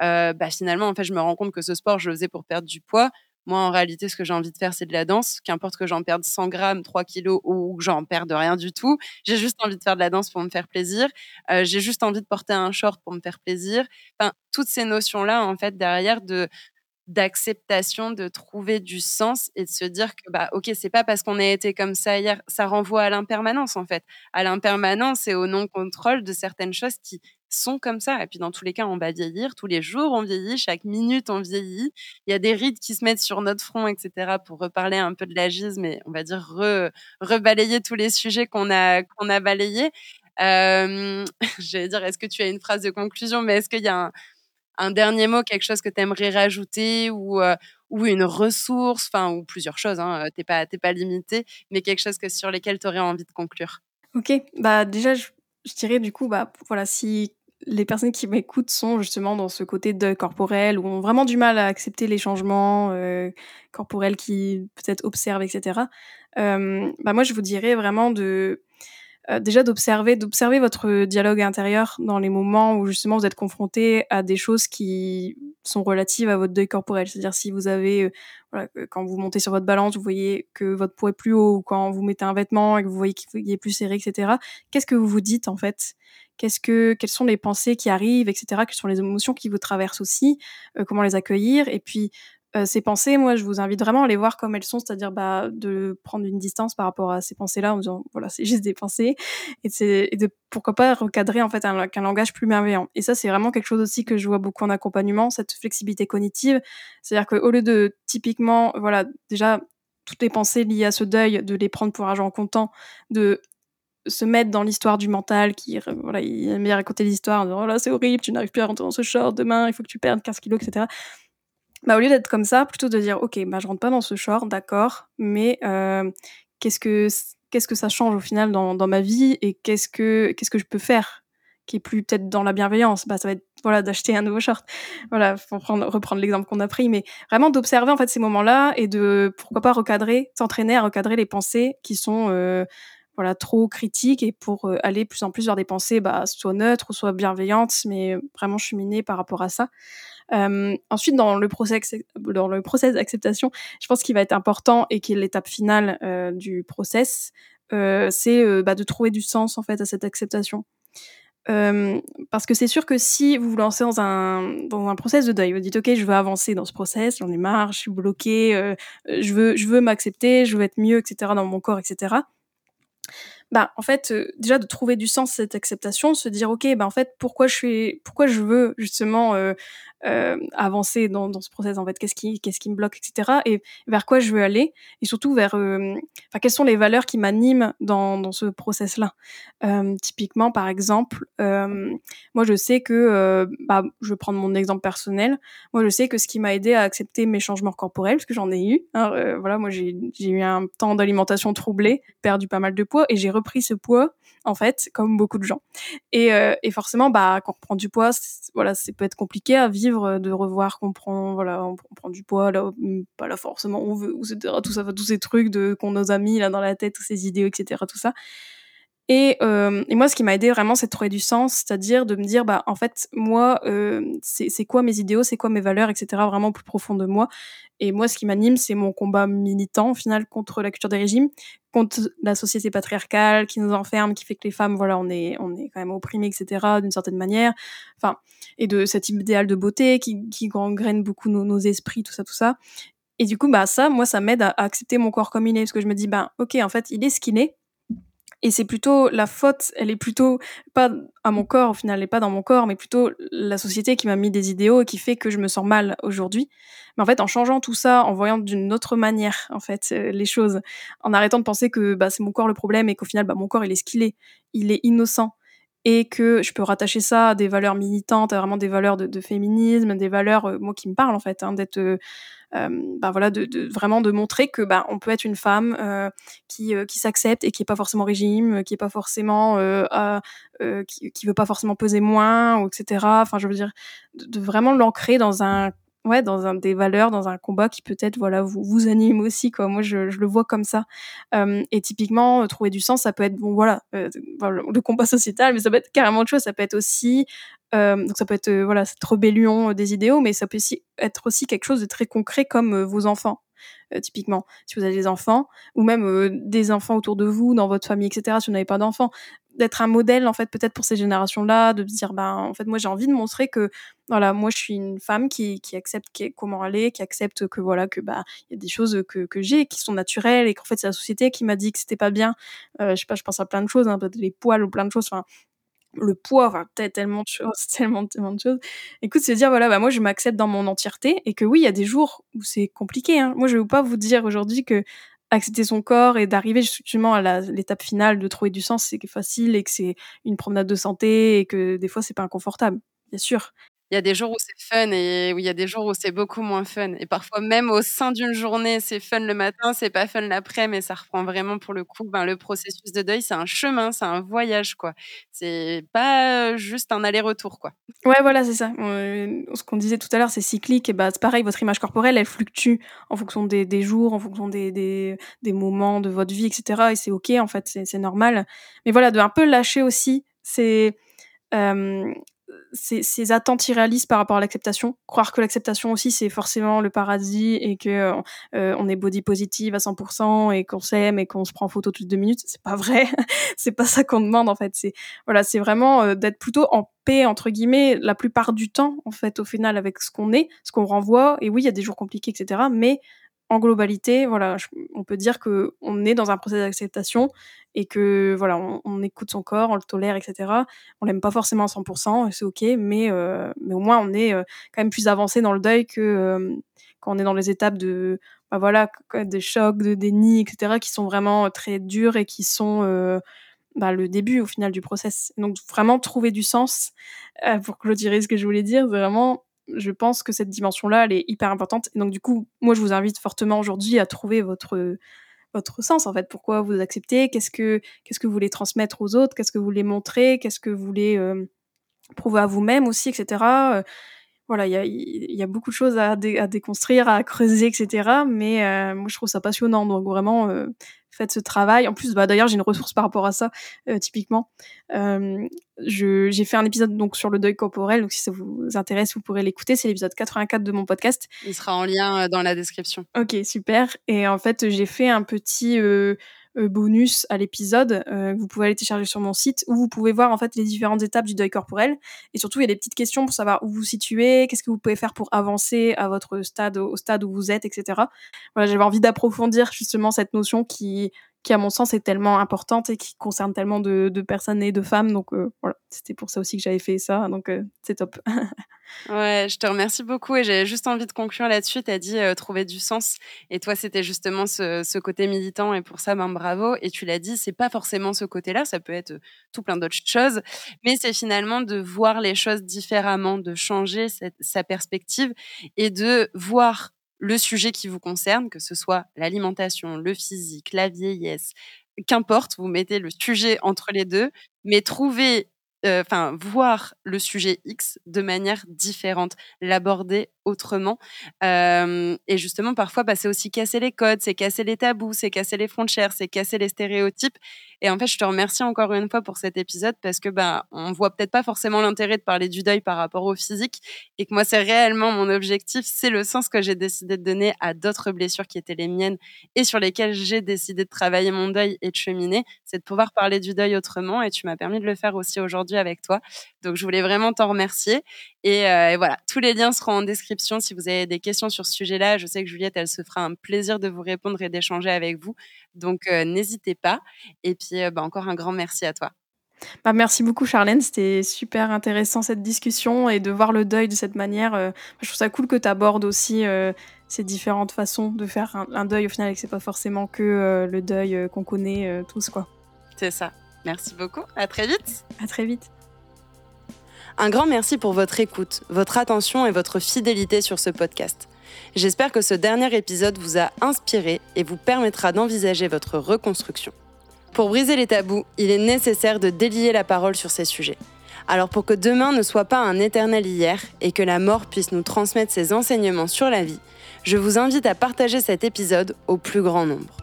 euh, bah finalement en fait je me rends compte que ce sport je le faisais pour perdre du poids. Moi en réalité ce que j'ai envie de faire c'est de la danse. Qu'importe que j'en perde 100 grammes 3 kilos ou que j'en perde rien du tout j'ai juste envie de faire de la danse pour me faire plaisir. Euh, j'ai juste envie de porter un short pour me faire plaisir. Enfin toutes ces notions là en fait derrière de d'acceptation, de trouver du sens et de se dire que bah ok c'est pas parce qu'on a été comme ça hier, ça renvoie à l'impermanence en fait, à l'impermanence et au non contrôle de certaines choses qui sont comme ça. Et puis dans tous les cas on va vieillir, tous les jours on vieillit, chaque minute on vieillit. Il y a des rides qui se mettent sur notre front etc pour reparler un peu de l'agisme et on va dire re, rebalayer tous les sujets qu'on a qu'on a balayés. Euh, [laughs] J'allais dire est-ce que tu as une phrase de conclusion, mais est-ce qu'il y a un un dernier mot, quelque chose que tu aimerais rajouter ou, euh, ou une ressource, enfin, ou plusieurs choses, hein, euh, t'es pas, pas limité, mais quelque chose sur lesquels tu aurais envie de conclure? Ok, bah déjà, je, dirais du coup, bah voilà, si les personnes qui m'écoutent sont justement dans ce côté deuil corporel ou ont vraiment du mal à accepter les changements euh, corporels qui peut-être observent, etc. bah moi, je vous dirais vraiment de euh, déjà d'observer, d'observer votre dialogue intérieur dans les moments où justement vous êtes confronté à des choses qui sont relatives à votre deuil corporel. C'est-à-dire si vous avez, euh, voilà, quand vous montez sur votre balance, vous voyez que votre poids est plus haut, ou quand vous mettez un vêtement et que vous voyez qu'il est plus serré, etc. Qu'est-ce que vous vous dites en fait? Qu'est-ce que, quelles sont les pensées qui arrivent, etc. Quelles sont les émotions qui vous traversent aussi? Euh, Comment les accueillir? Et puis euh, ces pensées, moi, je vous invite vraiment à les voir comme elles sont, c'est-à-dire bah, de prendre une distance par rapport à ces pensées-là en disant, voilà, c'est juste des pensées, et, de pourquoi pas recadrer en fait un, langage plus bienveillant. Et ça, c'est vraiment quelque chose aussi que je vois beaucoup en accompagnement, cette flexibilité cognitive, c'est-à-dire qu'au lieu de typiquement, voilà, déjà toutes les pensées liées à ce deuil, de les prendre pour argent comptant, de se mettre dans l'histoire du mental, qui voilà, il aime bien raconter l'histoire, oh là c'est horrible, tu n'arrives plus à rentrer dans ce short, demain il faut que tu perdes 15 kilos, etc bah, au lieu d'être comme ça, plutôt de dire ok, bah je rentre pas dans ce short, d'accord, mais euh, qu'est-ce que qu'est-ce que ça change au final dans, dans ma vie et qu'est-ce que qu'est-ce que je peux faire qui est plus peut-être dans la bienveillance? Bah ça va être voilà d'acheter un nouveau short. [laughs] Voilà pour prendre, reprendre l'exemple qu'on a pris mais vraiment d'observer en fait ces moments-là et de pourquoi pas recadrer s'entraîner à recadrer les pensées qui sont euh, voilà trop critiques et pour euh, aller plus en plus vers des pensées bah, soit neutres ou soit bienveillantes mais vraiment cheminer par rapport à ça euh, ensuite, dans le process, dans le process d'acceptation, je pense qu'il va être important et qui est l'étape finale euh, du process, euh, c'est bah, de trouver du sens en fait à cette acceptation. parce que c'est sûr que si vous vous lancez dans un, dans un process de deuil, vous dites ok, je veux avancer dans ce process, j'en ai marre, je suis bloquée, je veux, je veux m'accepter, je veux être mieux, etc. dans mon corps, etc. Bah, en fait, déjà de trouver du sens cette acceptation, se dire ok, bah en fait, pourquoi je suis, pourquoi je veux justement euh, avancer dans, dans, ce process en fait qu'est-ce qui qu'est-ce qui me bloque etc et vers quoi je veux aller et surtout vers euh, quelles sont les valeurs qui m'animent dans, dans ce process là euh, typiquement par exemple euh, moi je sais que euh, bah, je vais prendre mon exemple personnel moi je sais que ce qui m'a aidé à accepter mes changements corporels parce que j'en ai eu hein, voilà moi j'ai eu un temps d'alimentation troublé perdu pas mal de poids et j'ai repris ce poids en fait, comme beaucoup de gens. Et, euh, et forcément, bah, quand on prend du poids, voilà, c'est peut être compliqué à vivre, euh, de revoir qu'on prend, voilà, on, prend du poids, là, mm, pas là forcément on veut, etc. Tout ça, tous ces trucs de qu'on nos amis là dans la tête, tous ces idéaux, etc. Tout ça. Et, euh, et, moi, ce qui m'a aidé vraiment, c'est de trouver du sens, c'est-à-dire de me dire, bah, en fait, moi, euh, c'est quoi mes idéaux, c'est quoi mes valeurs, etc., vraiment plus profond de moi. Et moi, ce qui m'anime, c'est mon combat militant, au final, contre la culture des régimes, contre la société patriarcale qui nous enferme, qui fait que les femmes, voilà, on est, on est quand même opprimées, etc., d'une certaine manière. Enfin, et de cet idéal de beauté qui, qui gangrène beaucoup nos, nos esprits, tout ça, tout ça. Et du coup, bah, ça, moi, ça m'aide à, à accepter mon corps comme il est, parce que je me dis, bah, ok, en fait, il est ce qu'il est et c'est plutôt la faute, elle est plutôt pas à mon corps, au final, elle est pas dans mon corps, mais plutôt la société qui m'a mis des idéaux et qui fait que je me sens mal aujourd'hui. Mais en fait, en changeant tout ça, en voyant d'une autre manière, en fait, euh, les choses, en arrêtant de penser que bah, c'est mon corps le problème et qu'au final, bah, mon corps, il est ce qu'il est. Il est innocent et que je peux rattacher ça à des valeurs militantes, à vraiment des valeurs de, féminisme, des valeurs, euh, moi, qui me parlent, en fait, hein, d'être... Euh, euh, bah voilà, de, de, vraiment de montrer que bah, on peut être une femme euh, qui, euh, qui s'accepte et qui est pas forcément régime, qui est pas forcément à, qui, qui veut pas forcément peser moins, etc. Enfin, je veux dire, de, de vraiment l'ancrer dans un ouais dans un des valeurs dans un combat qui peut-être voilà vous vous anime aussi quoi. Moi je, je le vois comme ça. Euh, et typiquement trouver du sens ça peut être bon voilà, euh, le combat [laughs] sociétal mais ça peut être carrément autre chose. Ça peut être aussi donc ça peut être euh, voilà cette rébellion des idéaux, mais ça peut aussi être aussi quelque chose de très concret comme euh, vos enfants. typiquement, si vous avez des enfants, ou même des enfants autour de vous, dans votre famille, etc., si vous n'avez pas d'enfants, d'être un modèle, en fait, peut-être pour ces générations-là, de dire, ben, en fait, moi, j'ai envie de montrer que, voilà, moi, je suis une femme qui, qui accepte qui, comment elle est, qui accepte que, voilà, que, bah, il y a des choses que, que j'ai qui sont naturelles et qu'en fait, c'est la société qui m'a dit que c'était pas bien. Euh, je sais pas, je pense à plein de choses, hein, les poils ou plein de choses, enfin, le poids, enfin, tellement de choses, [laughs] tellement, tellement de choses. Écoute, c'est dire, voilà, bah, moi, je m'accepte dans mon entièreté et que oui, il y a des jours où c'est compliqué. Hein. Moi, je ne veux pas vous dire aujourd'hui que accepter son corps et d'arriver justement à l'étape finale de trouver du sens, c'est facile et que c'est une promenade de santé et que des fois, c'est pas inconfortable, bien sûr. Il y a des jours où c'est fun et oui, il y a des jours où c'est beaucoup moins fun. Et parfois, même au sein d'une journée, c'est fun le matin, c'est pas fun l'après, mais ça reprend vraiment pour le coup. Ben, le processus de deuil, c'est un chemin, c'est un voyage, quoi. C'est pas juste un aller-retour, quoi. Ouais, voilà, c'est ça. ce qu'on disait tout à l'heure, c'est cyclique. Et bah, c'est pareil, votre image corporelle, elle fluctue en fonction des, des jours, en fonction des, des, des, moments de votre vie, etc. Et c'est OK, en fait, c'est normal. Mais voilà, de un peu lâcher aussi, c'est. Ces, ces, attentes irréalistes par rapport à l'acceptation. Croire que l'acceptation aussi c'est forcément le paradis et que euh, on est body positive à 100% et qu'on s'aime et qu'on se prend en photo toutes deux minutes, c'est pas vrai. [laughs] c'est pas ça qu'on demande en fait. C'est voilà, c'est vraiment euh, d'être plutôt en paix entre guillemets la plupart du temps en fait au final avec ce qu'on est, ce qu'on renvoie. Et oui, il y a des jours compliqués etc. Mais en globalité, voilà, on peut dire que on est dans un processus d'acceptation et que voilà, on, écoute son corps, on le tolère, etc. On l'aime pas forcément à 100%, c'est ok, mais euh, mais au moins on est euh, quand même plus avancé dans le deuil que euh, quand on est dans les étapes de bah voilà des chocs, de déni, etc. qui sont vraiment très durs et qui sont bah, le début au final du process. Donc vraiment trouver du sens pour clôturer ce que je voulais dire, vraiment je pense que cette dimension-là, elle est hyper importante. Et donc, du coup, moi, je vous invite fortement aujourd'hui à trouver votre, votre sens, en fait. Pourquoi vous acceptez Qu'est-ce que, qu'est-ce que vous voulez transmettre aux autres? Qu'est-ce que vous voulez montrer? Qu'est-ce que vous voulez euh, prouver à vous-même aussi, etc. Euh, voilà, il y a, y a, beaucoup de choses à, à, déconstruire, à creuser, etc. Mais euh, moi, je trouve ça passionnant. Donc, vraiment, faites ce travail. En plus, bah, d'ailleurs, j'ai une ressource par rapport à ça, euh, typiquement. Euh, j'ai fait un épisode donc sur le deuil corporel, donc si ça vous intéresse, vous pourrez l'écouter. C'est l'épisode 84 de mon podcast. Il sera en lien euh, dans la description. Ok, super. Et en fait, j'ai fait un petit, euh, bonus à l'épisode. vous pouvez aller télécharger sur mon site où vous pouvez voir en fait les différentes étapes du deuil corporel. Et surtout, il y a des petites questions pour savoir où vous situez, qu'est-ce que vous pouvez faire pour avancer à votre stade, au stade où vous êtes, etc. Voilà, j'avais envie d'approfondir justement cette notion qui qui à mon sens est tellement importante et qui concerne tellement de, personnes et de femmes. Donc euh, voilà, c'était pour ça aussi que j'avais fait ça. Donc euh, c'est top. [laughs] ouais, je te remercie beaucoup et j'ai juste envie de conclure là-dessus. Tu as dit euh, trouver du sens et toi c'était justement ce, côté militant et pour ça ben bravo. Et tu l'as dit, c'est pas forcément ce côté-là, ça peut être tout plein d'autres choses, mais c'est finalement de voir les choses différemment, de changer sa perspective et de voir le sujet qui vous concerne, que ce soit l'alimentation, le physique, la vieillesse, qu'importe, vous mettez le sujet entre les deux, mais trouvez enfin, voir le sujet X de manière différente, l'aborder autrement. et justement, parfois, bah, c'est aussi casser les codes, c'est casser les tabous, c'est casser les frontières, c'est casser les stéréotypes. Et en fait, je te remercie encore une fois pour cet épisode parce que bah, on voit peut-être pas forcément l'intérêt de parler du deuil par rapport au physique et que moi, c'est réellement mon objectif, c'est le sens que j'ai décidé de donner à d'autres blessures qui étaient les miennes et sur lesquelles j'ai décidé de travailler mon deuil et de cheminer, c'est de pouvoir parler du deuil autrement et tu m'as permis de le faire aussi aujourd'hui avec toi. Donc, je voulais vraiment t'en remercier. Et, et, voilà, tous les liens seront en description si vous avez des questions sur ce sujet-là. Je sais que Juliette, elle se fera un plaisir de vous répondre et d'échanger avec vous. Donc, n'hésitez pas. Et puis, bah, encore un grand merci à toi. Bah, merci beaucoup Charlène, c'était super intéressant cette discussion et de voir le deuil de cette manière. je trouve ça cool que tu abordes aussi ces différentes façons de faire un, deuil au final et que c'est pas forcément que le deuil qu'on connaît tous quoi. C'est ça. Merci beaucoup. À très vite. À très vite. Un grand merci pour votre écoute, votre attention et votre fidélité sur ce podcast. J'espère que ce dernier épisode vous a inspiré et vous permettra d'envisager votre reconstruction. Pour briser les tabous, il est nécessaire de délier la parole sur ces sujets. Alors pour que demain ne soit pas un éternel hier et que la mort puisse nous transmettre ses enseignements sur la vie, je vous invite à partager cet épisode au plus grand nombre.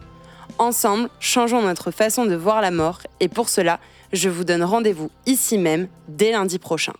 Ensemble, changeons notre façon de voir la mort et pour cela, je vous donne rendez-vous ici même dès lundi prochain.